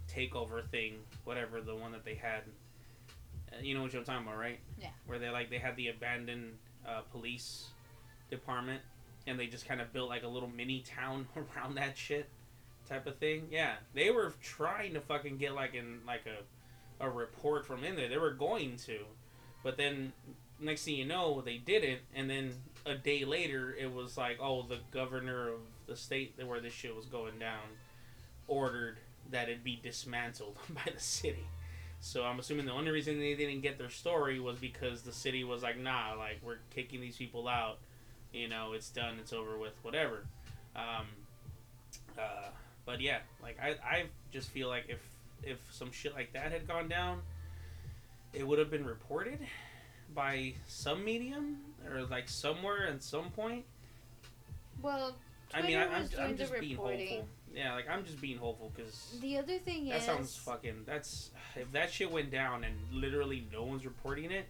takeover thing, whatever the one that they had. Uh, you know what I'm talking about, right? Yeah. Where they like they had the abandoned uh, police department, and they just kind of built like a little mini town around that shit, type of thing. Yeah, they were trying to fucking get like in like a a report from in there. They were going to, but then next thing you know, they didn't, and then a day later, it was like, oh, the governor of the state where this shit was going down ordered that it be dismantled by the city. So I'm assuming the only reason they didn't get their story was because the city was like, nah, like we're kicking these people out. You know, it's done, it's over with, whatever. Um, uh, but yeah, like I, I just feel like if if some shit like that had gone down, it would have been reported by some medium or like somewhere at some point. Well, I mean, Twitter I, I'm, was doing I'm just being hopeful. Yeah, like I'm just being hopeful because The other thing that is, that sounds fucking. That's if that shit went down and literally no one's reporting it,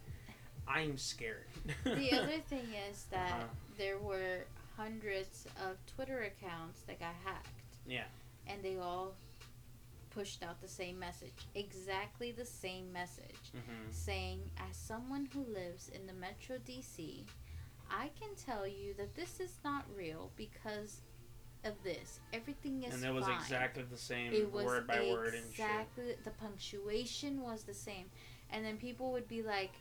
I'm scared. the other thing is that Uh-huh. There were hundreds of Twitter accounts that got hacked. Yeah. And they all pushed out the same message, exactly the same message, hmm saying, "As someone who lives in the Metro DC, I can tell you that this is not real because." Of this, everything is And it was fine. exactly the same it was word by word and shit. exactly the punctuation was the same and then people would be like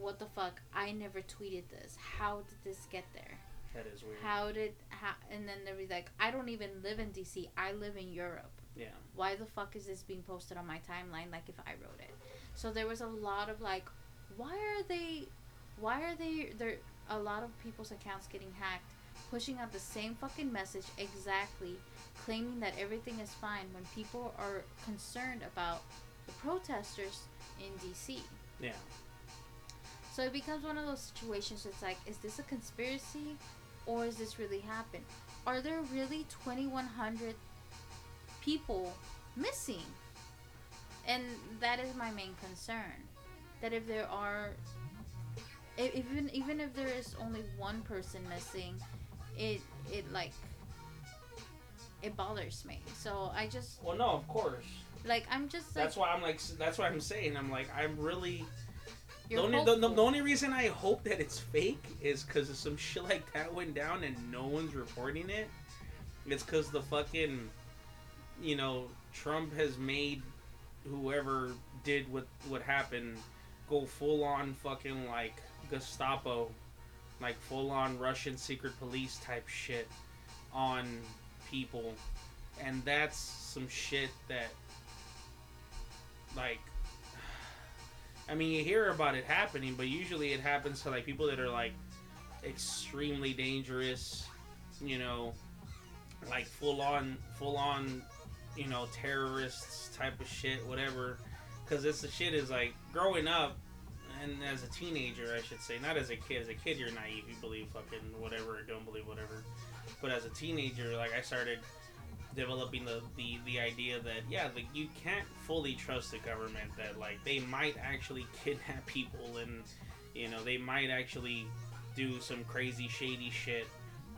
what the fuck i never tweeted this how did this get there That is weird. how did how and then they'd be like i don't even live in dc i live in europe Yeah. why the fuck is this being posted on my timeline like if i wrote it so there was a lot of like why are they why are they there a lot of people's accounts getting hacked pushing out the same fucking message exactly claiming that everything is fine when people are concerned about the protesters in dc Yeah. So it becomes one of those situations it's like is this a conspiracy or is this really happen are there really 2100 people missing and that is my main concern that if there are if, even even if there is only one person missing it it like it bothers me so i just Well, no, of course. like i'm just like That's why I'm like. That's why I'm saying. I'm like. I'm really. The only, the, the, the only reason I hope that it's fake is because some shit like that went down and no one's reporting it. It's because the fucking, you know, Trump has made whoever did what what happened go full on fucking like Gestapo, like full on Russian secret police type shit on people, and that's some shit that like I mean, you hear about it happening, but usually it happens to like people that are like extremely dangerous, you know, like full on, full on, you know, terrorists type of shit, whatever. Because this the shit is like growing up, and as a teenager, I should say, not as a kid. As a kid, you're naive, you believe fucking whatever don't believe whatever. But as a teenager, like I started developing the, the, the idea that yeah like you can't fully trust the government that like they might actually kidnap people and you know they might actually do some crazy shady shit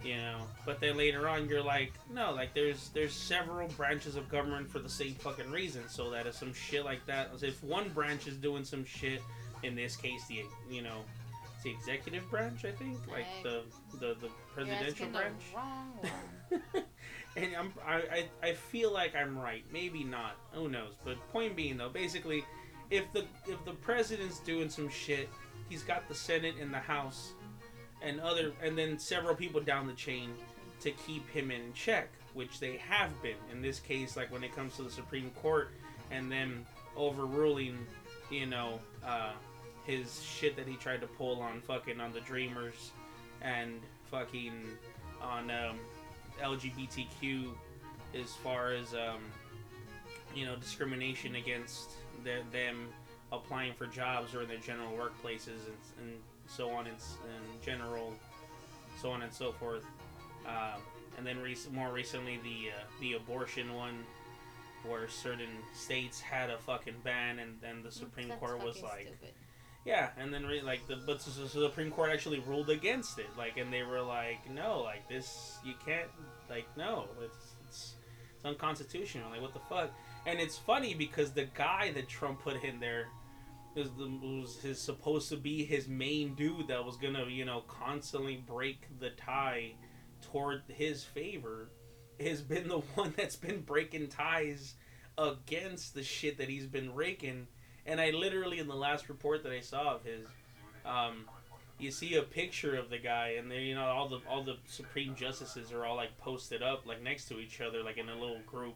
you know. But then later on you're like no like there's there's several branches of government for the same fucking reason. So that if some shit like that if one branch is doing some shit in this case the you know the executive branch i think like the the the presidential branch. the wrong one. And I'm, I, I, I feel like I'm right. Maybe not. Who knows? But point being, though, basically, if the if the president's doing some shit, he's got the Senate and the House, and other, and then several people down the chain to keep him in check, which they have been. In this case, like when it comes to the Supreme Court, and them overruling, you know, uh, his shit that he tried to pull on fucking on the Dreamers and fucking on um, LGBTQ as far as um, you know discrimination against their, them applying for jobs or in their general workplaces and, and so on and, and general so on and so forth. Uh, and then rec- more recently, the uh, the abortion one, where certain states had a fucking ban, and then the Supreme That's Court was like, stupid. Yeah, and then re- like the but the Supreme Court actually ruled against it, like, and they were like, no, like this, you can't, like, no, it's it's, it's unconstitutional, like, what the fuck? And it's funny because the guy that Trump put in there was the was his supposed to be his main dude that was gonna, you know, constantly break the tie toward his favor, has been the one that's been breaking ties against the shit that he's been raking. And I literally, in the last report that I saw of his, um, you see a picture of the guy, and they, you know, all the all the Supreme Justices are all like posted up, like next to each other, like in a little group,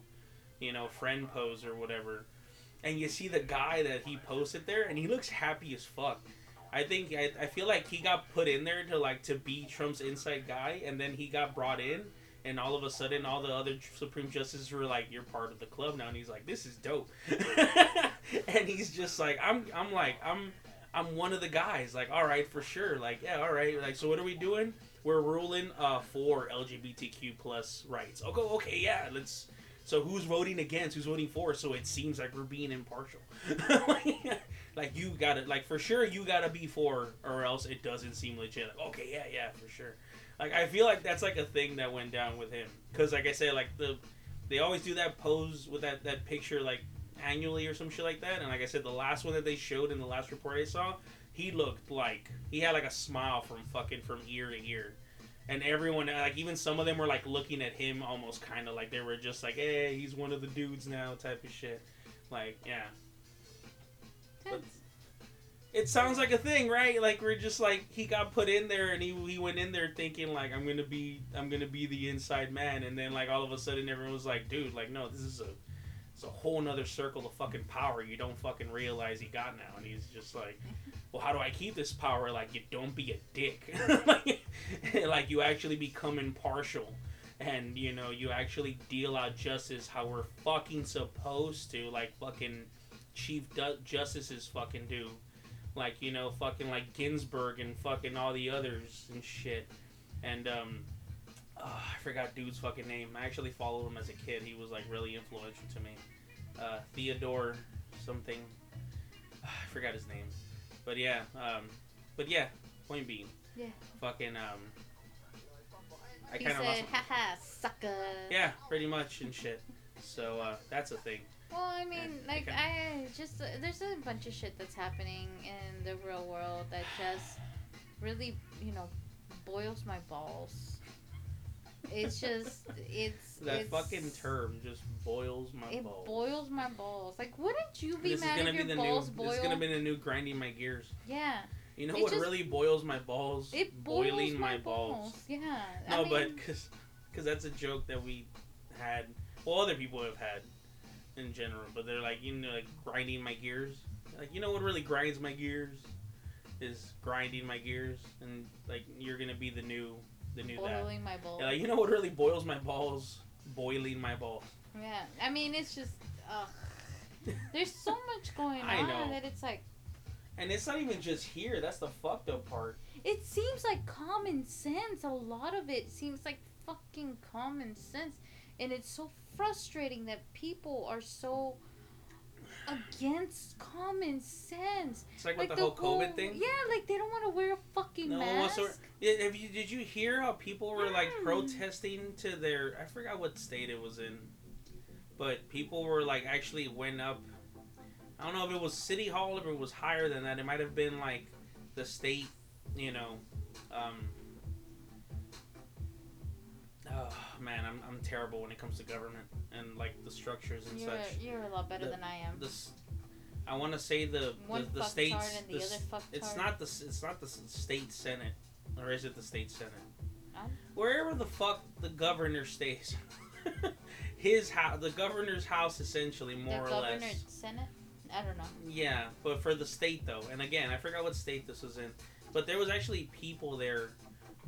you know, friend pose or whatever. And you see the guy that he posted there, and he looks happy as fuck. I think I, I feel like he got put in there to like to be Trump's inside guy, and then he got brought in, and all of a sudden all the other Supreme Justices were like, "You're part of the club now," and he's like, "This is dope," and he's just like, "I'm I'm like I'm I'm one of the guys." Like, all right, for sure. Like, yeah, all right. Like, so what are we doing? We're ruling uh for LGBTQ plus rights. Okay, okay, yeah, let's. So who's voting against? Who's voting for? So it seems like we're being impartial. like you gotta like for sure you gotta be for or else it doesn't seem legit. Like, okay, yeah, yeah, for sure. Like I feel like that's like a thing that went down with him because like I said, like the they always do that pose with that that picture like annually or some shit like that. And like I said, the last one that they showed in the last report I saw, he looked like he had like a smile from fucking from ear to ear. And everyone, like even some of them were like looking at him almost kind of like they were just like, "Hey, he's one of the dudes now," type of shit. Like, yeah, but- it sounds like a thing, right? Like we're just like he got put in there and he he went in there thinking like I'm gonna be I'm gonna be the inside man, and then like all of a sudden everyone was like, dude, like no, this is a it's a whole nother circle of fucking power you don't fucking realize he got now, and he's just like, well, how do I keep this power? Like you don't be a dick, like, like you actually become impartial. And you know you actually deal out justice how we're fucking supposed to, like fucking chief du- justices fucking do like you know fucking like Ginsburg and fucking all the others and shit. And um oh, I forgot dude's fucking name. I actually followed him as a kid. He was like really influential to me. Uh, Theodore something. I forgot his name. But yeah um but yeah point being Yeah. fucking um I kind of said, lost haha, sucker. yeah pretty much and shit. So uh, that's a thing Well, I mean, like. I just, uh, there's a bunch of shit that's happening in the real world that just really, you know, boils my balls. It's just, it's. that it's, fucking term just boils my It balls boils my balls. Like, wouldn't you be this is mad gonna if be your the balls new this is gonna be the new grinding my gears yeah, You know It what just- really boils my balls? it boils Boiling my, my balls. balls. Yeah. No, I mean, but because that's a joke that we had. Well, other people have had in general, but they're like you know like grinding my gears. Like you know what really grinds my gears is grinding my gears, and like you're gonna be the new the new that. boiling my balls. Yeah, like, you know what really boils my balls? Boiling my balls. Yeah, I mean, it's just, ugh. There's so much going I on know. that it's like, And it's not even just here. That's the fucked up part. it seems like common sense. A lot of it seems like fucking common sense. And it's so frustrating that people are so against common sense. It's like, like with the, whole COVID thing. Yeah, like they don't want to wear a fucking No mask. Yeah, have you did you hear how people were like Mm. protesting to their I forgot what state it was in. But people were like actually went up I don't know if it was city hall or if it was higher than that. It might have been like the state, you know, um Oh man, I'm, I'm terrible when it comes to government and like the structures and You're, such. you're a lot better The- than I am. This I want to say the One the, the states the, the it's not the it's not the state senate or is it the state senate I'm- wherever the fuck the governor stays his house the governor's house essentially more the or less senate. I don't know. yeah but for the state though and again i forgot what state this was in but there was actually people there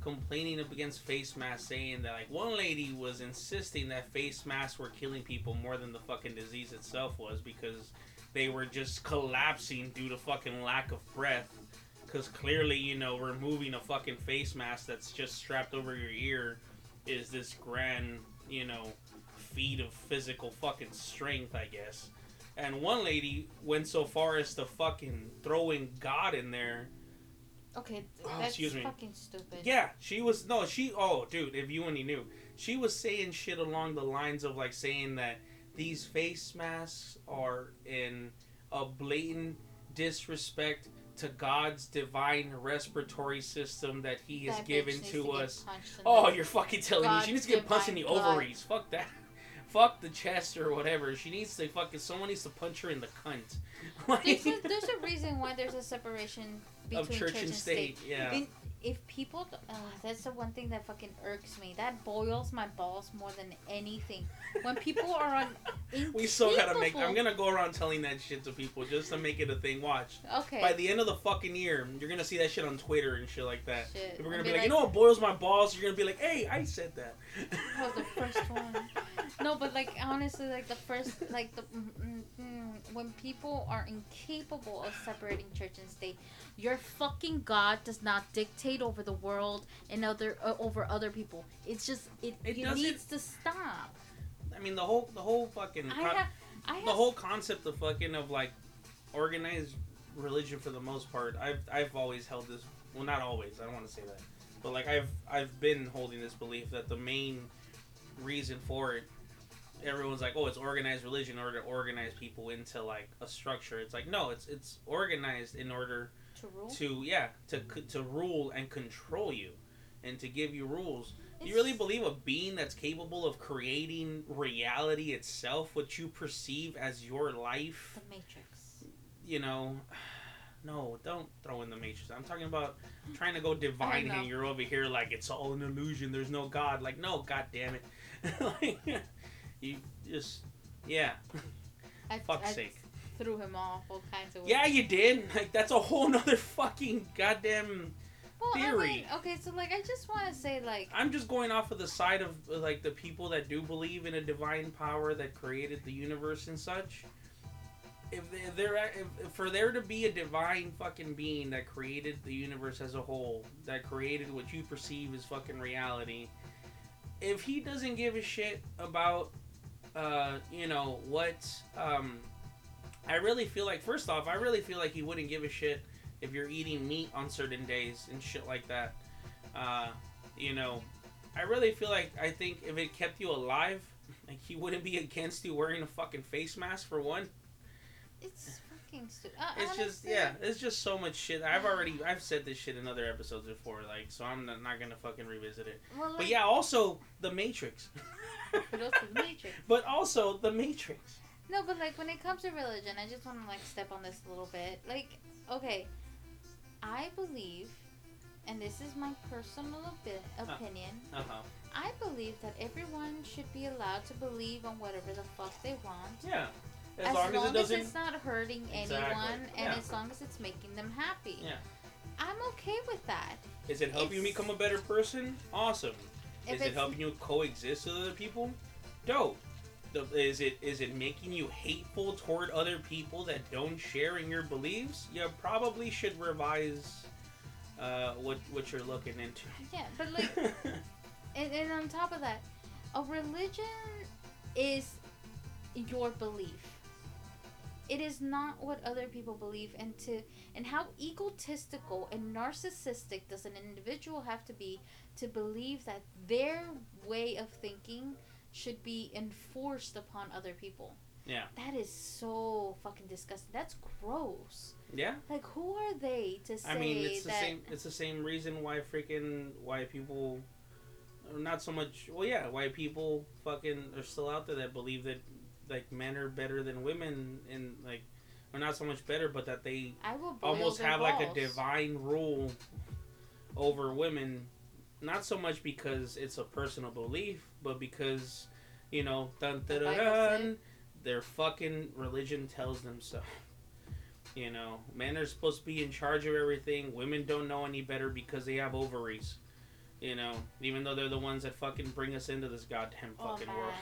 complaining against face masks, saying that like one lady was insisting that face masks were killing people more than the fucking disease itself was because they were just collapsing due to fucking lack of breath. Because clearly, you know, removing a fucking face mask that's just strapped over your ear is this grand, you know, feat of physical fucking strength, I guess. And one lady went so far as to fucking throwing God in there. Okay, Oh, that's excuse me. fucking stupid. Yeah, she was no, she. Oh, dude, if you only knew, she was saying shit along the lines of like saying that these face masks are in a blatant disrespect to God's divine respiratory system that He has That given to get us. Oh, you're fucking telling me she needs to get punched in the ovaries. Fuck that. Fuck the chest or whatever. She needs to fucking. Someone needs to punch her in the cunt. Like, There's a, there's a reason why there's a separation between of church, and state. Yeah. And if people, uh, that's the one thing that fucking irks me. That boils my balls more than anything. When people are on, we still gotta make. I'm gonna go around telling that shit to people just to make it a thing. Watch. Okay. By the end of the fucking year, you're gonna see that shit on Twitter and shit like that. Shit. I'll gonna be be like, like- you know what boils my balls? You're gonna be like, hey, I said that. That was the first one. No, but like honestly, like the first, like the mm, mm, mm, when people are incapable of separating church and state, your fucking God does not dictate over the world and other uh, over other people. It's just it, It it needs to stop. I mean, the whole the whole fucking I con- have, have the whole concept of fucking of like organized religion for the most part. I've I've always held this. Well, not always. I don't want to say that, but like I've I've been holding this belief that the main reason for it. Everyone's like, oh, it's organized religion in order to organize people into like a structure. It's like no, it's it's organized in order to rule. to yeah to to rule and control you and to give you rules. Do you really believe a being that's capable of creating reality itself what you perceive as your life? The Matrix? you know no don't throw in the matrix. I'm talking about trying to go divine and you're over here like it's all an illusion. There's no god. Like no god damn it. Like you just yeah. I, fuck's I sake threw him off all kinds of. yeah you did like that's a whole nother fucking goddamn well, I theory. mean, okay, so like I just want to say like I'm just going off of the side of like the people that do believe in a divine power that created the universe and such. If if, if for there to be a divine fucking being that created the universe as a whole, that created what you perceive as fucking reality, if he doesn't give a shit about, uh, you know what, um, I really feel like first off, I really feel like he wouldn't give a shit if you're eating meat on certain days and shit like that. Uh, you know, I really feel like I think if it kept you alive, like he wouldn't be against you wearing a fucking face mask for one. it's fucking stupid. Uh, It's just yeah, it's just so much shit. I've already I've said this shit in other episodes before, like so I'm not, not gonna fucking revisit it. Well, But yeah, also the Matrix. But also the Matrix. But also the Matrix. No, but like when it comes to religion, I just want to like step on this a little bit. Like, okay, I believe, and this is my personal opi- opinion. Uh huh. I believe that everyone should be allowed to believe on whatever the fuck they want, Yeah. As, as, long, as it doesn't. it's not hurting Exactly, anyone, and yeah. as long as it's making them happy. Yeah. I'm okay with that. Is it helping you become a better person? Awesome. If Is it helping you coexist with other people? Dope. The, is it is it making you hateful toward other people that don't share in your beliefs? You probably should revise uh, what what you're looking into. Yeah, but like, and, and on top of that, a religion is your belief. It is not what other people believe, and to and how egotistical and narcissistic does an individual have to be to believe that their way of thinking should be enforced upon other people. Yeah. That is so fucking disgusting. That's gross. yeah. Like, who are they to say I mean, it's the that? same. It's the same reason why freaking why people, not so much. Well, yeah, why people fucking are still out there that believe that like men are better than women and like, or not so much better, but that they almost have like a divine rule over women not so much because it's a personal belief but because you know dun, dun, dun, dun, their fucking religion tells them so you know men are supposed to be in charge of everything women don't know any better because they have ovaries You know, even though they're the ones that fucking bring us into this goddamn Oh fucking man, world.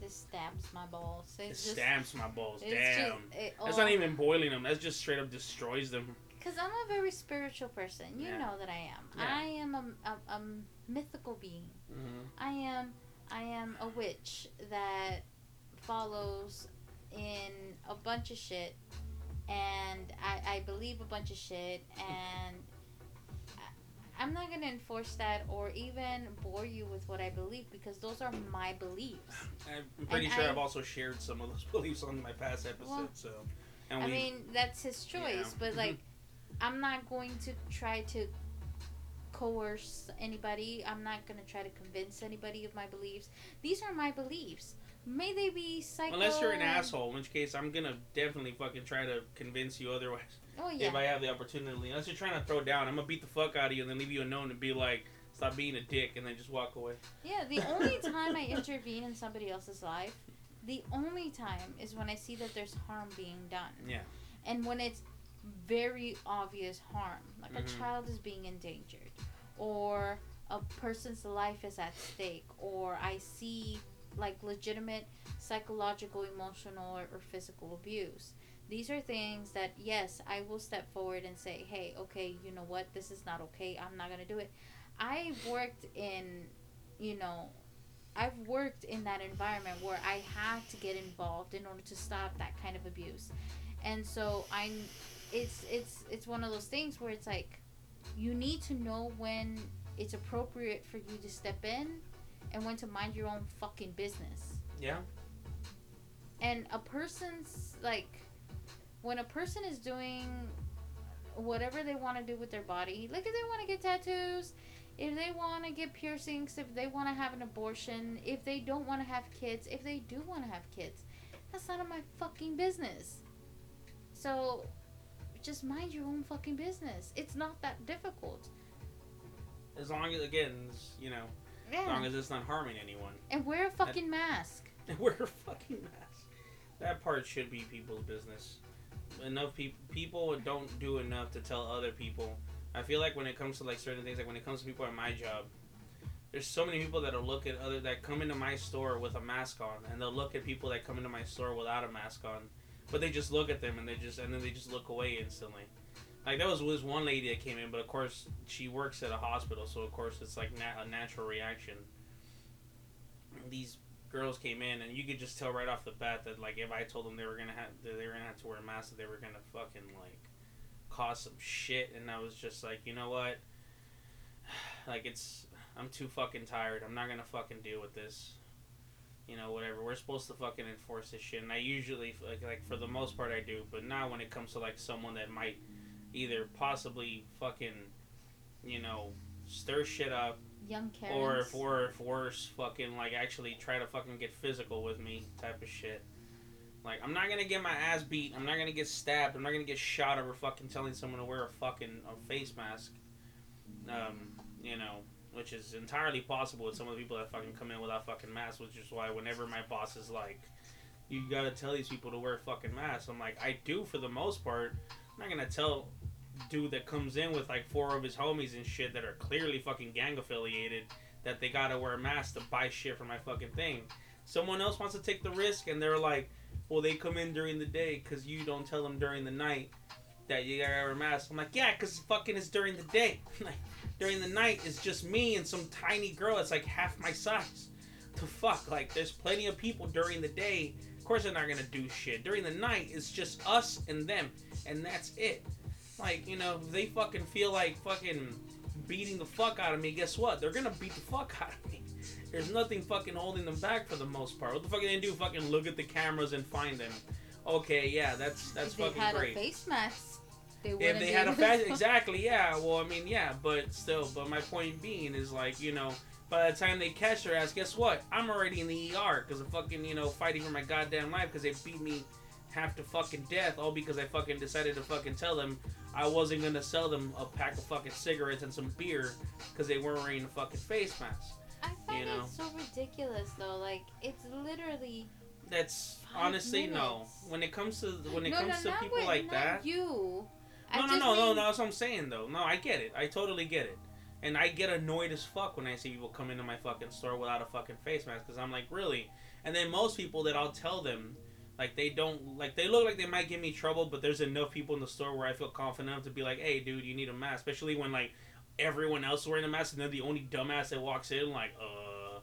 this stabs my balls. It just, stamps my balls. Damn. just, it, That's oh. not even boiling them. That's just straight up destroys them. Because I'm a very spiritual person. You Yeah. know that I am. Yeah. I am a, a, a mythical being. Mm-hmm. I am I am a witch that follows in a bunch of shit and I, I believe a bunch of shit and I, I'm not gonna enforce that or even bore you with what I believe because those are my beliefs. I'm pretty And sure I- I've also shared some of those beliefs on my past episodes. Well, so, and I mean that's his choice, Yeah. but like I'm not going to try to coerce anybody. I'm not gonna try to convince anybody of my beliefs. These are my beliefs. May they be psycho. unless you're an asshole, in which case I'm gonna definitely fucking try to convince you otherwise. Oh yeah. If I have the opportunity, unless you're trying to throw down, I'm gonna beat the fuck out of you and then leave you alone and be like, stop being a dick, and then just walk away. Yeah, the only time I intervene in somebody else's life, the only time is when I see that there's harm being done. Yeah. And when it's very obvious harm, like Mhm. a child is being endangered, or a person's life is at stake, or I see like legitimate psychological, emotional, or, or physical abuse. These are things that, yes, I will step forward and say, hey, okay, you know what, this is not okay, I'm not gonna do it. I've worked in, you know, I've worked in that environment where I had to get involved in order to stop that kind of abuse. And so I'm it's it's it's one of those things where it's like you need to know when it's appropriate for you to step in and when to mind your own fucking business. Yeah. And a person's like when a person is doing whatever they want to do with their body, like if they want to get tattoos, if they want to get piercings, if they want to have an abortion, if they don't want to have kids, if they do want to have kids, that's none of my fucking business. So just mind your own fucking business. It's not that difficult. As long as, again, you know, as long as it's not harming anyone. And wear a fucking mask. And wear a fucking mask. That part should be people's business. Enough people people don't do enough to tell other people. I feel like when it comes to like certain things, like when it comes to people at my job, there's so many people that'll look at other that come into my store with a mask on, and they'll look at people that come into my store without a mask on, but they just look at them and they just and then they just look away instantly. Like there was was one lady that came in, but of course she works at a hospital, so of course it's like na- a natural reaction. These girls came in, and you could just tell right off the bat that like if I told them they were gonna have that they were gonna have to wear a mask, that they were gonna fucking like cause some shit. And I was just like, you know what? Like it's I'm too fucking tired. I'm not gonna fucking deal with this. You know, whatever. We're supposed to fucking enforce this shit, and I usually like like for the most part I do, but not when it comes to like someone that might either possibly fucking, you know, stir shit up Young Karens. or if or if worse, fucking like actually try to fucking get physical with me type of shit. Like I'm not gonna get my ass beat. I'm not gonna get stabbed. I'm not gonna get shot over fucking telling someone to wear a fucking a face mask. Um, you know, which is entirely possible with some of the people that fucking come in without fucking masks. Which is why whenever my boss is like, "You gotta tell these people to wear fucking masks," I'm like, "I do for the most part." I'm not gonna tell dude that comes in with like four of his homies and shit that are clearly fucking gang affiliated that they gotta wear a mask to buy shit for my fucking thing. Someone else wants to take the risk and they're like, well, they come in during the day because you don't tell them during the night that you gotta wear a mask. I'm like, yeah, because fucking it's during the day. like, during the night, it's just me and some tiny girl that's like half my size. To fuck, like, there's plenty of people during the day. Of course, they're not gonna do shit. During the night, it's just us and them, and that's it. Like, you know, they fucking feel like fucking beating the fuck out of me, guess what? They're gonna beat the fuck out of me. There's nothing fucking holding them back for the most part. What the fuck are they gonna do? Fucking look at the cameras and find them. Okay, yeah, that's that's they fucking had great. a face mask, they If they had a fashion, exactly, yeah. Well, I mean, yeah, but still, but my point being is like, you know, by the time they catch her ass, guess what? I'm already in the ER because of fucking, you know, fighting for my goddamn life because they beat me half to fucking death, all because I fucking decided to fucking tell them I wasn't gonna sell them a pack of fucking cigarettes and some beer because they weren't wearing a fucking face mask. I find you know. it so ridiculous though. Like it's literally That's honestly no. When it comes to when it no, comes no, to people with- like not that, You. I No, no, no, no, no. That's what I'm saying, though. No, I get it. I totally get it. And I get annoyed as fuck when I see people come into my fucking store without a fucking face mask because I'm like, really? And then most people that I'll tell them, like they don't like they look like they might give me trouble, but there's enough people in the store where I feel confident enough to be like, hey, dude, you need a mask. Especially when like everyone else is wearing a mask and they're the only dumbass that walks in, like, uh,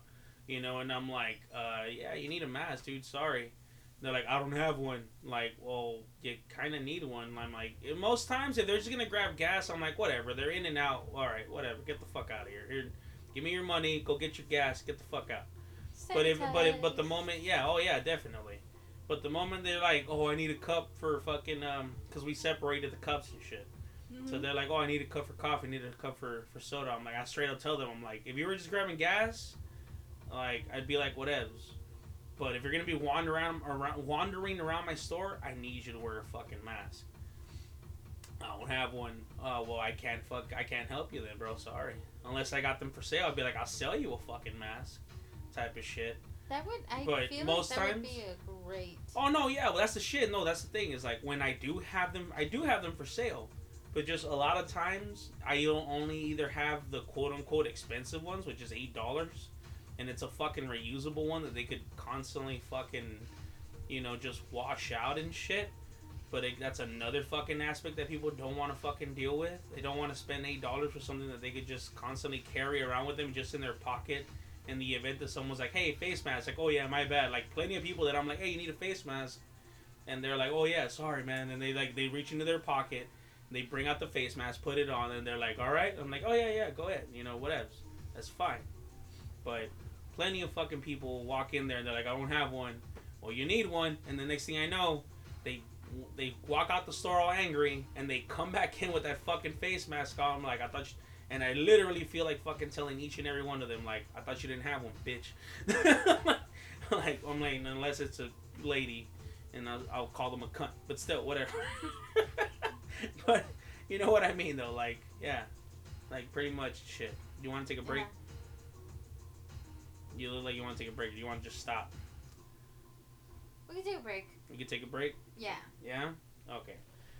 you know, and I'm like, uh, yeah, you need a mask, dude. Sorry. They're like, I don't have one. Like, well, you kind of need one. I'm like, most times if they're just gonna grab gas, I'm like, whatever. They're in and out. All right, whatever. Get the fuck out of here. Here, give me your money. Go get your gas. Get the fuck out. But if but if, but the moment, yeah, oh yeah, definitely. But the moment they're like, oh, I need a cup for fucking um, cause we separated the cups and shit. Mm-hmm. So they're like, oh, I need a cup for coffee. I need a cup for for soda. I'm like, I straight up tell them, I'm like, if you were just grabbing gas, like I'd be like, whatevs. But if you're gonna be wandering around, wandering around my store, I need you to wear a fucking mask. I don't have one. Uh, well, I can't fuck. I can't help you then, bro. Sorry. Unless I got them for sale, I'd be like, I'll sell you a fucking mask, type of shit. That would I But feel most like that would be a great. Oh no, yeah, well that's the shit. No, that's the thing is like when I do have them, I do have them for sale, but just a lot of times I don't only either have the quote unquote expensive ones, which is eight dollars, and it's a fucking reusable one that they could constantly fucking, you know, just wash out and shit. But it, that's another fucking aspect that people don't want to fucking deal with. They don't want to spend eight dollars for something that they could just constantly carry around with them just in their pocket in the event that someone's like, "Hey, face mask," like, "Oh yeah, my bad." Like plenty of people that I'm like, "Hey, you need a face mask," and they're like, "Oh yeah, sorry, man," and they like they reach into their pocket, they bring out the face mask, put it on, and they're like, "All right," I'm like, "Oh yeah, yeah, go ahead," you know, whatever, that's fine. But plenty of fucking people walk in there and they're like, "I don't have one." Well, you need one, and the next thing I know, they they walk out the store all angry, and they come back in with that fucking face mask on. I'm like, I thought. You, and I literally feel like fucking telling each and every one of them, like, I thought you didn't have one, bitch. like, I'm like, unless it's a lady, and I'll, I'll call them a cunt. But still, whatever. but you know what I mean, though. Like, yeah, like pretty much shit. You want to take a break? You look like you want to take a break. Do you want to just stop? We can take a break. We can take a break. Yeah, Yeah. Okay.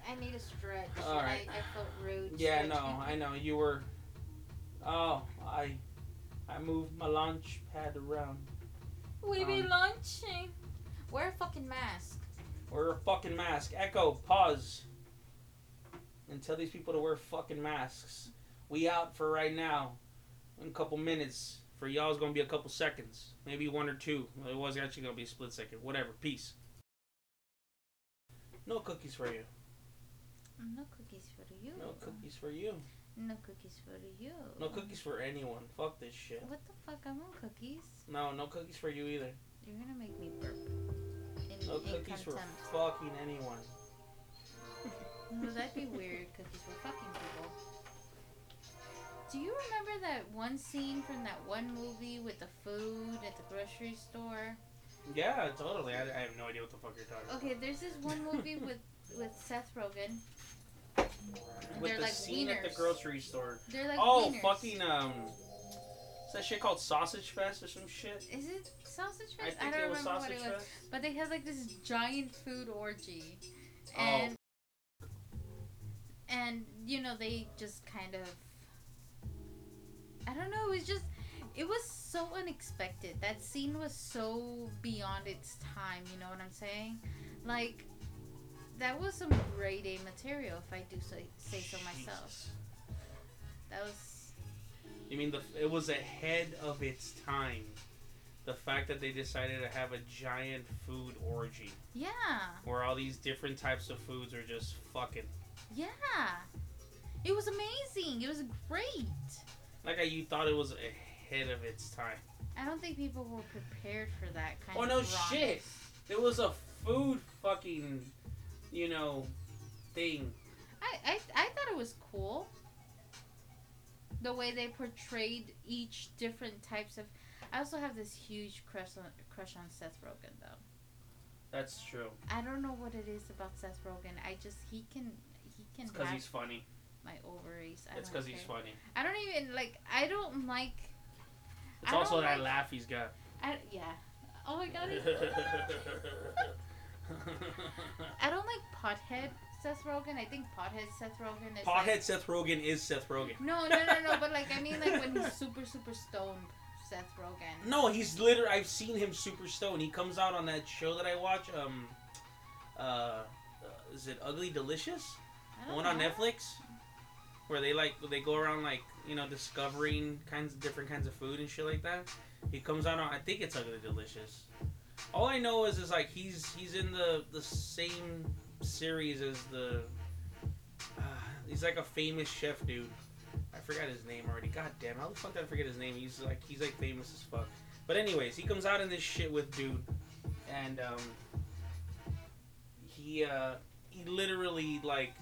I need a stretch. All right. I, I felt rude. Yeah, no, stretching. I know you were. Oh, I, I moved my launch pad around. We be Um, launching. Wear a fucking mask. Wear a fucking mask. Echo, pause. And tell these people to wear fucking masks. We out for right now. In a couple minutes. For y'all, it's gonna be a couple seconds. Maybe one or two. It was actually gonna be a split second. Whatever. Peace. No cookies for you. No cookies for you. No cookies for you. No cookies for you. No cookies for anyone. Fuck this shit. What the fuck? I want cookies. No, no cookies for you either. You're gonna make me burp. In, No in cookies for fucking anyone. No, that'd be weird. Cookies for fucking people. Do you remember that one scene from that one movie with the food at the grocery store? Yeah, totally. I, I have no idea what the fuck you're talking about. Okay, there's this one movie with with Seth Rogen. With they're the like scene at the grocery store. They're like oh, wieners. fucking um, is that shit called Sausage Fest or some shit? Is it sausage I fest? think don't it was remember Sausage what it was. Fest. But they had like this giant food orgy, Oh. and and you know they just kind of I don't know. It was just it was so unexpected. That scene was so beyond its time. You know what I'm saying? Like that was some grade A material, if I do say say so myself. Jesus. That was You mean the? It was ahead of its time. The fact that they decided to have a giant food orgy yeah, where all these different types of foods are just fucking. yeah. It was amazing. It was great. Like I, you thought it was ahead of its time. I don't think people were prepared for that kind Oh of Oh no rawness. shit! There was a food fucking, you know, thing. I, I I thought it was cool. The way they portrayed each different types of. I also have this huge crush on crush on Seth Rogen though. That's true. I don't know what it is about Seth Rogen. I just he can he can It's because he's funny. My ovaries. I It's don't because he's funny. I don't even like. I don't like. It's I also don't that like- laugh he's got. I, yeah. Oh my god. he's- I don't like pothead Seth Rogen. I think Pothead Seth Rogen is. Pothead Like, Seth Rogen is Seth Rogen. no, no, no, no. But like, I mean, like when he's super, super stoned, Seth Rogen. No, he's literally. I've seen him super stoned. He comes out on that show that I watch. Um, uh, uh, is it Ugly Delicious? I The don't one on. Netflix, where they like they go around like you know discovering kinds of different kinds of food and shit like that. He comes out on. I think it's Ugly Delicious. All I know is is like he's he's in the the same series as the. Uh, he's like a famous chef dude. I forgot his name already. God damn, how the fuck did I forget his name? He's like he's like famous as fuck. But anyways, he comes out in this shit with dude, and um, he uh he literally like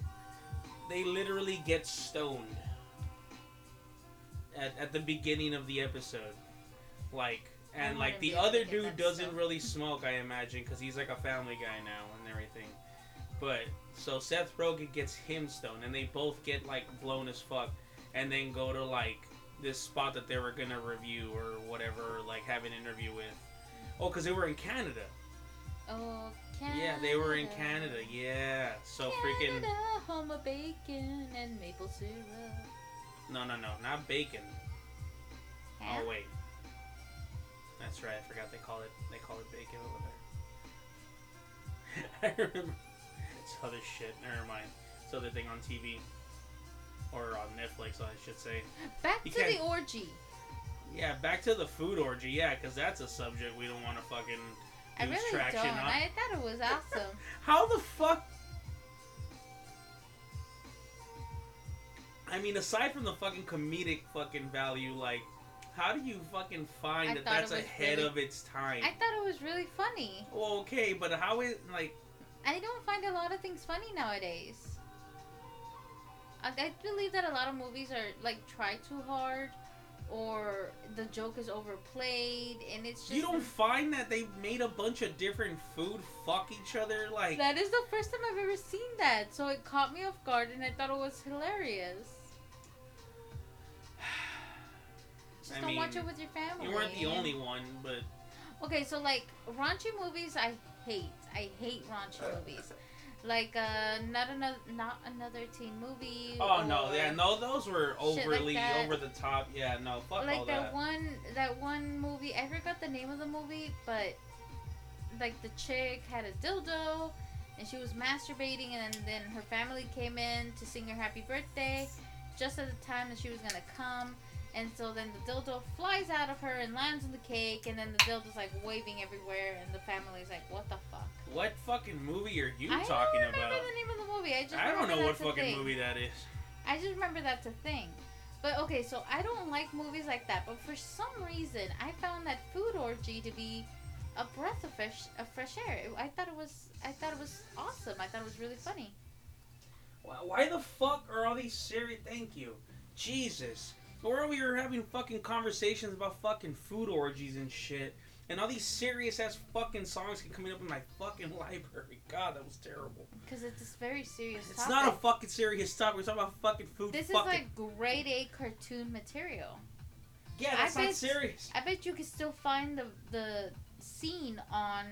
they literally get stoned at, at the beginning of the episode. Like and like the be able to other dude doesn't stoned. really smoke i imagine because he's like a family guy now and everything. But so seth rogen gets him stoned and they both get like blown as fuck and then go to like this spot that they were gonna review or whatever like have an interview with. Oh because they were in canada. Oh, Canada. yeah they were in canada. Yeah. So freaking Canada, home of bacon and maple syrup. No, no, no, not bacon. Ham? Oh wait, that's right. I forgot they call it. They call it bacon over there. I remember. It's other shit. Never mind. It's other thing on TV or on Netflix, I should say. Back You to the orgy. Yeah, back to the food orgy. Yeah, because that's a subject we don't want to fucking I lose really traction don't. on. I thought it was awesome. How the fuck? I mean, aside from the fucking comedic fucking value, like, how do you fucking find I that that's ahead really- of its time? I thought it was really funny. Well, okay, but how is like? I don't find a lot of things funny nowadays. I, I believe that a lot of movies are like try too hard, or the joke is overplayed, and it's just You don't find that they made a bunch of different food fuck each other? Like, That is the first time I've ever seen that, so it caught me off guard, and I thought it was hilarious. Just I don't watch it with your family. you weren't the only one, but Okay, so like raunchy movies, I hate. I hate raunchy movies. Like uh, not another, not another teen movie. oh no, yeah, no, those were shit like overly over the top. Yeah, no, fuck all like that, that. one that one movie i forgot the name of the movie but like the chick had a dildo and she was masturbating and then her family came in to sing her happy birthday just at the time that she was gonna come and so then the dildo flies out of her and lands on the cake and then the dildo's like waving everywhere and the family's like what the fuck What fucking movie are you I talking don't remember about? the name of the movie i just I don't know what fucking thing. movie that is. I just remember that's a thing. But okay, so I don't like movies like that. But for some reason, I found that Food Orgy to be a breath of fresh, of fresh air. I thought it was, I thought it was awesome. I thought it was really funny. Why, why the fuck are all these serious? Thank you, Jesus. Or we were having fucking conversations about fucking food orgies and shit, and all these serious ass fucking songs keep coming up in my fucking library. God, that was terrible. Because it's this very serious It's topic. not a fucking serious topic. We're talking about fucking food. this is fucking. like grade A cartoon material. yeah, I that's not bet- serious. I bet you can still find the the scene on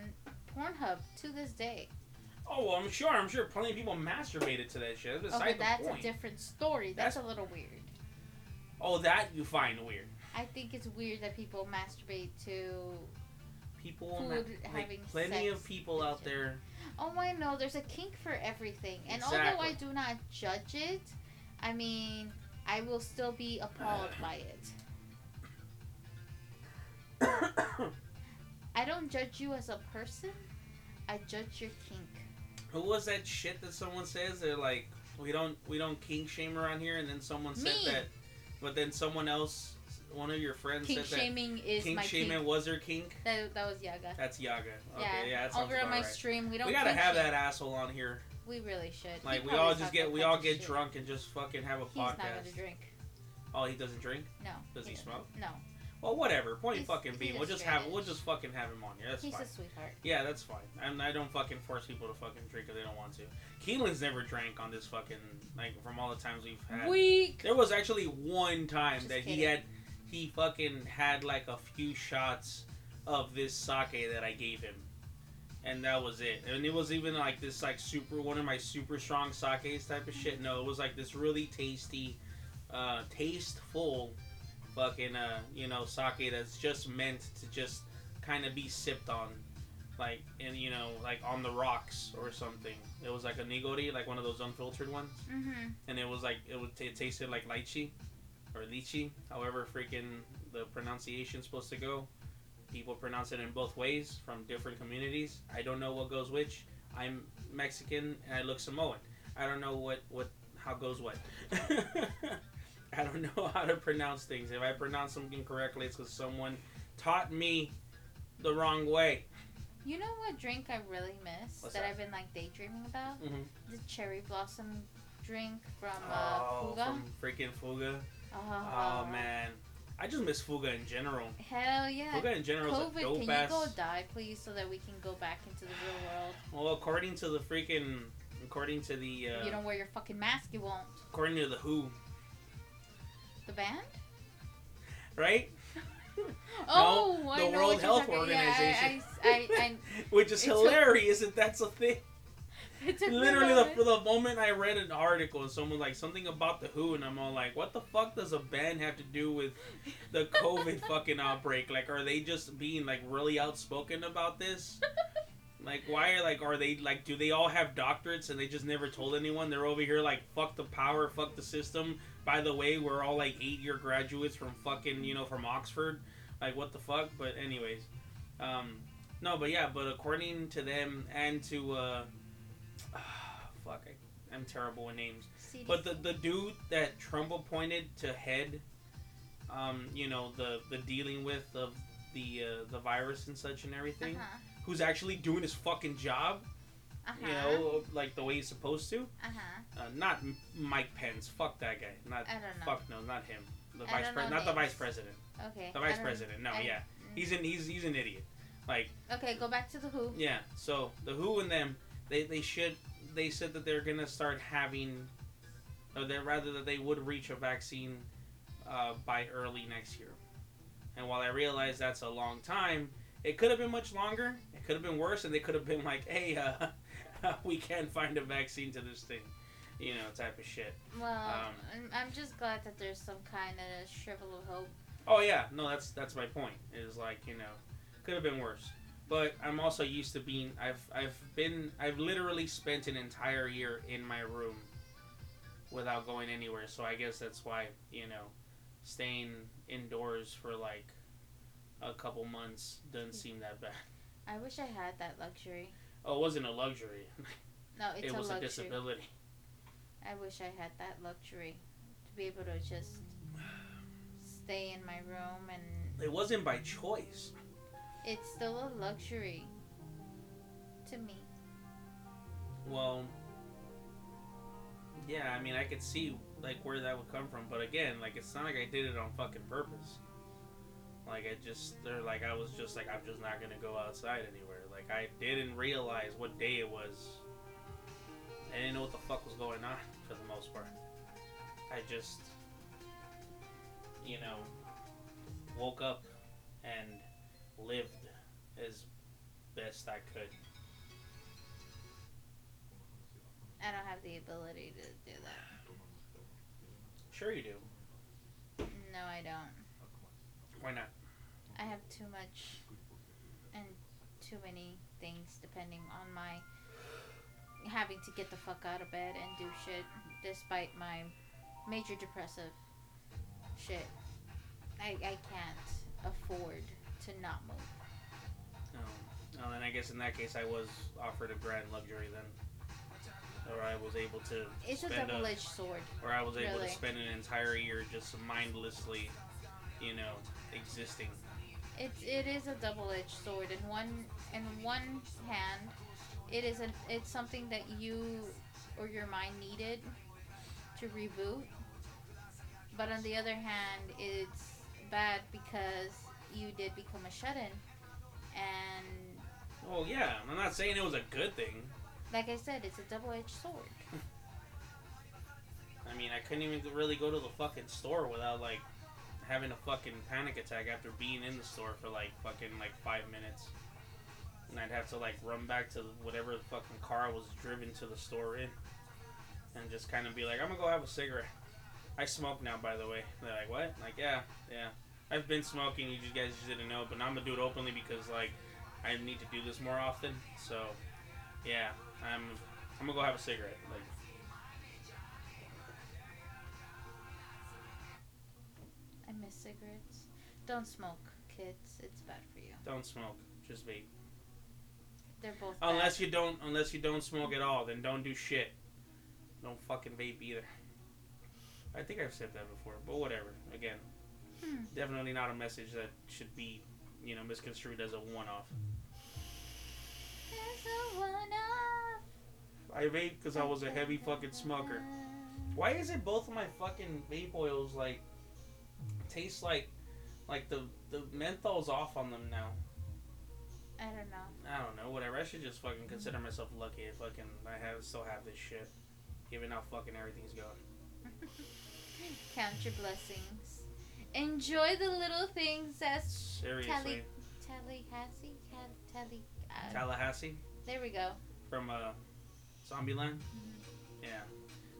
Pornhub to this day. Oh, well, I'm sure. I'm sure plenty of people masturbated to that shit. That's beside but that's the a different story. That's, That's- a little weird. Oh, that you find weird. I think it's weird that people masturbate to People, Food ma- like, having plenty of people out there. Oh, I know. There's a kink for everything. And although I do not judge it, I mean, I will still be appalled uh. by it. I don't judge you as a person. I judge your kink. Who was that shit that someone says? They're like, we don't we don't kink shame around here, and then someone said Me. that, but then someone else, one of your friends Kink said shaming that is kink my shaming kink. was her kink. That, that was Yaga. That's Yaga. Okay, yeah, yeah, that sounds over on my right. stream, we don't. We gotta have that asshole on here. We really should. Like He we all just get we all get shit. drunk and just fucking have a He's not podcast. gonna drink. Oh, he doesn't drink. No. Does he doesn't. smoke? No. Well, whatever. Point He's- fucking be. We'll just have we'll just fucking have him on here. That's He's fine. a sweetheart. Yeah, that's fine. And I don't fucking force people to fucking drink if they don't want to. Keelan's never drank on this fucking like from all the times we've had. Weak. There was actually one time Just that he had he fucking had like a few shots of this sake that I gave him. and that was it. And it was even like this like super one of my super strong sakes type of shit. No, it was like this really tasty, uh, tasteful, fucking uh, you know, sake that's just meant to just kind of be sipped on, like and you know, like on the rocks or something. It was like a nigori, like one of those unfiltered ones, Mm-hmm. and it was like it would it tasted like lychee or lychee, however freaking the pronunciation's supposed to go. People pronounce it in both ways from different communities. I don't know what goes which. I'm Mexican and I look Samoan. I don't know what what how goes what. I don't know how to pronounce things. If I pronounce something correctly, it's because someone taught me the wrong way. You know what drink I really miss that, that? I've been like daydreaming about? Mhm. The cherry blossom drink from uh, oh, Fuga. from freaking Fuga. Oh, Oh man, I just miss Fuga in general. Hell yeah. Fuga in general is a COVID, dope can you go die, please, so that we can go back into the real world? Well, according to the freaking, according to the, If you uh, don't wear your fucking mask, you won't. according to the Who, band? right? Oh, I the World Health Organization. Yeah, I, I, I, Which is hilarious, and that's a thing. I, it took a Literally, the, moment. the moment I read an article, and someone like something about the Who, and I'm all like, what the fuck does a band have to do with the COVID fucking outbreak? Like, are they just being like really outspoken about this? Like, why are like, are they like, do they all have doctorates and they just never told anyone? They're over here like, fuck the power, fuck the system. By the way, we're all like eight year graduates from fucking, you know, from Oxford. Like, what the fuck? But anyways, um, no, but yeah, but according to them and to, uh, fuck, I, I'm terrible with names. CDC. But the the dude that Trump appointed to head, um, you know, the the dealing with of the uh, the virus and such and everything, Uh-huh. who's actually doing his fucking job, Uh-huh. you know, like the way he's supposed to. Uh-huh. Uh, not Mike Pence. Fuck that guy. Not I don't know. fuck no, not him. The I vice don't pre- know not the vice president. Okay. The vice president. No, I- yeah, he's an he's he's an idiot. Like Okay, go back to the Who. yeah. So the WHO and them, they they should they said that they're gonna start having, or that rather that they would reach a vaccine uh, by early next year. And while I realize that's a long time, it could have been much longer. It could have been worse, and they could have been like, "Hey, uh, we can't find a vaccine to this thing," you know, type of shit. Well, Um, I'm- I'm just glad that there's some kind of shrivel of hope. Oh yeah, no, that's that's my point. Is like you know, could have been worse. But I'm also used to being. I've I've been. I've literally spent an entire year in my room without going anywhere. So I guess that's why you know, staying indoors for like a couple months doesn't seem that bad. I wish I had that luxury. Oh, it wasn't a luxury. No, it's it a was a luxury. disability. I wish I had that luxury to be able to just stay in my room and It wasn't by choice. it's still a luxury to me. Well, yeah, I mean, I could see like where that would come from, but again, like it's not like I did it on fucking purpose. Like I just, they're like I was just like I'm just not gonna go outside anywhere. Like I didn't realize what day it was. I didn't know what the fuck was going on for the most part. I just, you know, woke up and lived as best I could. I don't have the ability to do that. Sure, you do. No, I don't. Why not? I have too much too many things depending on my having to get the fuck out of bed and do shit despite my major depressive shit. I, I can't afford to not move. Oh, well, then I guess in that case I was offered a grand luxury then, or I was able to It's a double edged sword. or I was able really. to spend an entire year just mindlessly, you know, existing. It's it is a double edged sword. In one in one hand, it is an it's something that you or your mind needed to reboot. But on the other hand, it's bad because you did become a shut in. And Well, yeah, I'm not saying it was a good thing. like I said, it's a double edged sword. I mean, I couldn't even really go to the fucking store without like having a fucking panic attack after being in the store for like fucking like five minutes. And I'd have to like run back to whatever fucking car I was driven to the store in, and just kind of be like, I'm gonna go have a cigarette. I smoke now, by the way. They're like, what? Like, yeah, yeah. I've been smoking. You guys just didn't know, but now I'm gonna do it openly because like I need to do this more often. So, yeah, I'm I'm gonna go have a cigarette. Like, I miss cigarettes. Don't smoke, kids. It's bad for you. don't smoke. Just vape. They're both bad. Unless you don't, unless you don't smoke at all, then don't do shit. Don't fucking vape either. I think I've said that before, but whatever. Again, Hmm. definitely not a message that should be, you know, misconstrued as a one-off. There's a one-off. I vape because I was a heavy fucking smoker. Why is it both of my fucking vape oils like taste like, like the the menthol's off on them now? I don't know. I don't know. Whatever. I should just fucking consider myself lucky. If fucking I have still have this shit, given how fucking everything's going. Count your blessings. Enjoy the little things as Seriously. Tally, Tallahassee, Tal, Tally. Uh, Tallahassee there we go. from uh, Zombieland. Mm-hmm. Yeah.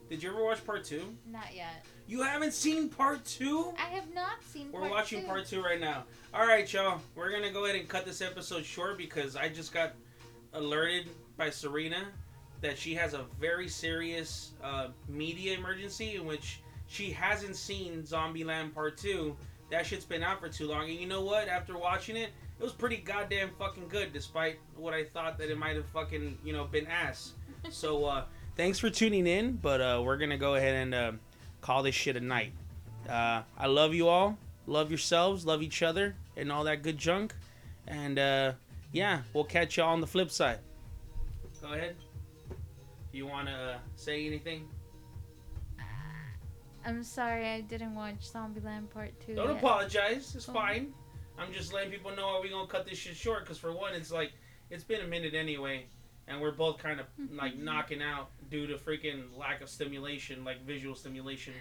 Did you ever watch part two? Not yet. You haven't seen part two? I have not seen. We're part watching two. part two right now. All right, y'all. We're gonna go ahead and cut this episode short because I just got alerted by Serena that she has a very serious uh, media emergency in which she hasn't seen Zombieland Part Two. That shit's been out for too long, and you know what? After watching it, it was pretty goddamn fucking good, despite what I thought that it might have fucking you know been ass. So uh, thanks for tuning in, but uh, we're gonna go ahead and uh, call this shit a night. Uh, I love you all. Love yourselves. Love each other, and all that good junk. And uh, yeah, we'll catch y'all on the flip side. Go ahead. You wanna uh, say anything? I'm sorry, I didn't watch Zombieland Part Two. Don't yet. apologize. It's Oh. fine. I'm just letting people know are we gonna cut this shit short? Because for one, it's like it's been a minute anyway, and we're both kind of like knocking out due to freaking lack of stimulation, like visual stimulation,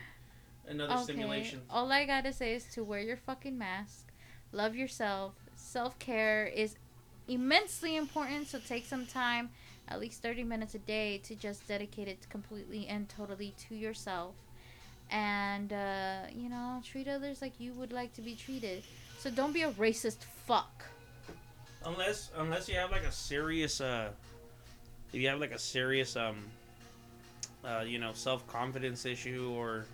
another Okay. stimulation. All I gotta say is to wear your fucking mask, love yourself. Self care is immensely important, so take some time, at least 30 minutes a day, to just dedicate it completely and totally to yourself. And, uh, you know, treat others like you would like to be treated. So don't be a racist fuck. Unless unless you have like a serious uh if you have like a serious um uh you know self-confidence issue or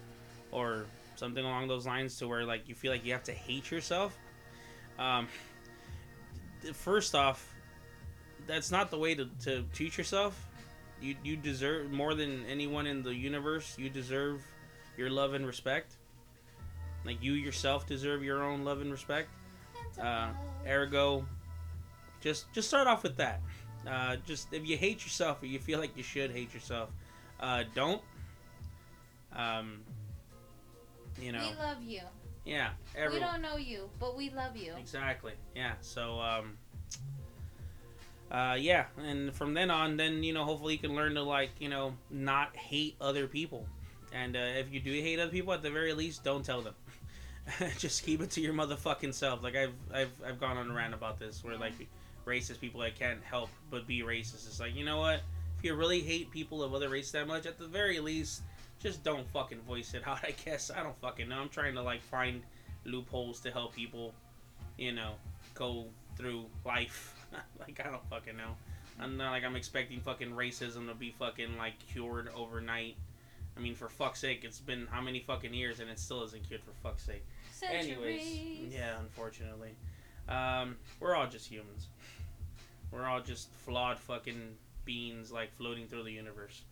or something along those lines to where like you feel like you have to hate yourself um first off that's not the way to, to treat yourself. You you deserve more than anyone in the universe you deserve your love and respect. Like you yourself deserve your own love and respect. Uh, ergo just just start off with that uh, just if you hate yourself or you feel like you should hate yourself uh, don't. Um, you know. We love you. yeah Everyone. We don't know you, but we love you. exactly. Yeah so um, uh, yeah and from then on then you know hopefully you can learn to like you know not hate other people. And uh, if you do hate other people at the very least don't tell them. Just keep it to your motherfucking self. Like i've i've, I've gone on a rant about this where like racist people that can't help but be racist it's like you know what if you really hate people of other races that much at the very least just don't fucking voice it out i guess i don't fucking know i'm trying to like find loopholes to help people you know go through life like i don't fucking know i'm not like i'm expecting fucking racism to be fucking like cured overnight I mean, for fuck's sake, it's been how many fucking years and it still isn't cured for fuck's sake. Anyways, Centuries. yeah, unfortunately. Um, we're all just humans. We're all just flawed fucking beings, like floating through the universe.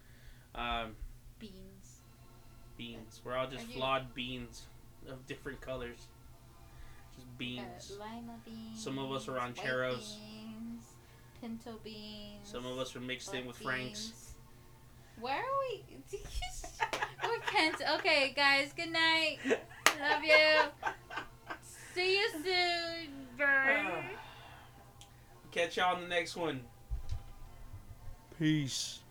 Um, Beans. beings. We're all just flawed beings of different colors. Just beings. Uh, lima beans. Some of us are white rancheros. Beans, pinto beans. Some of us are mixed in black with Franks. beans. Where are we? we can't. Okay, guys. Good night. Love you. See you soon. Bye. Catch y'all on the next one. Peace.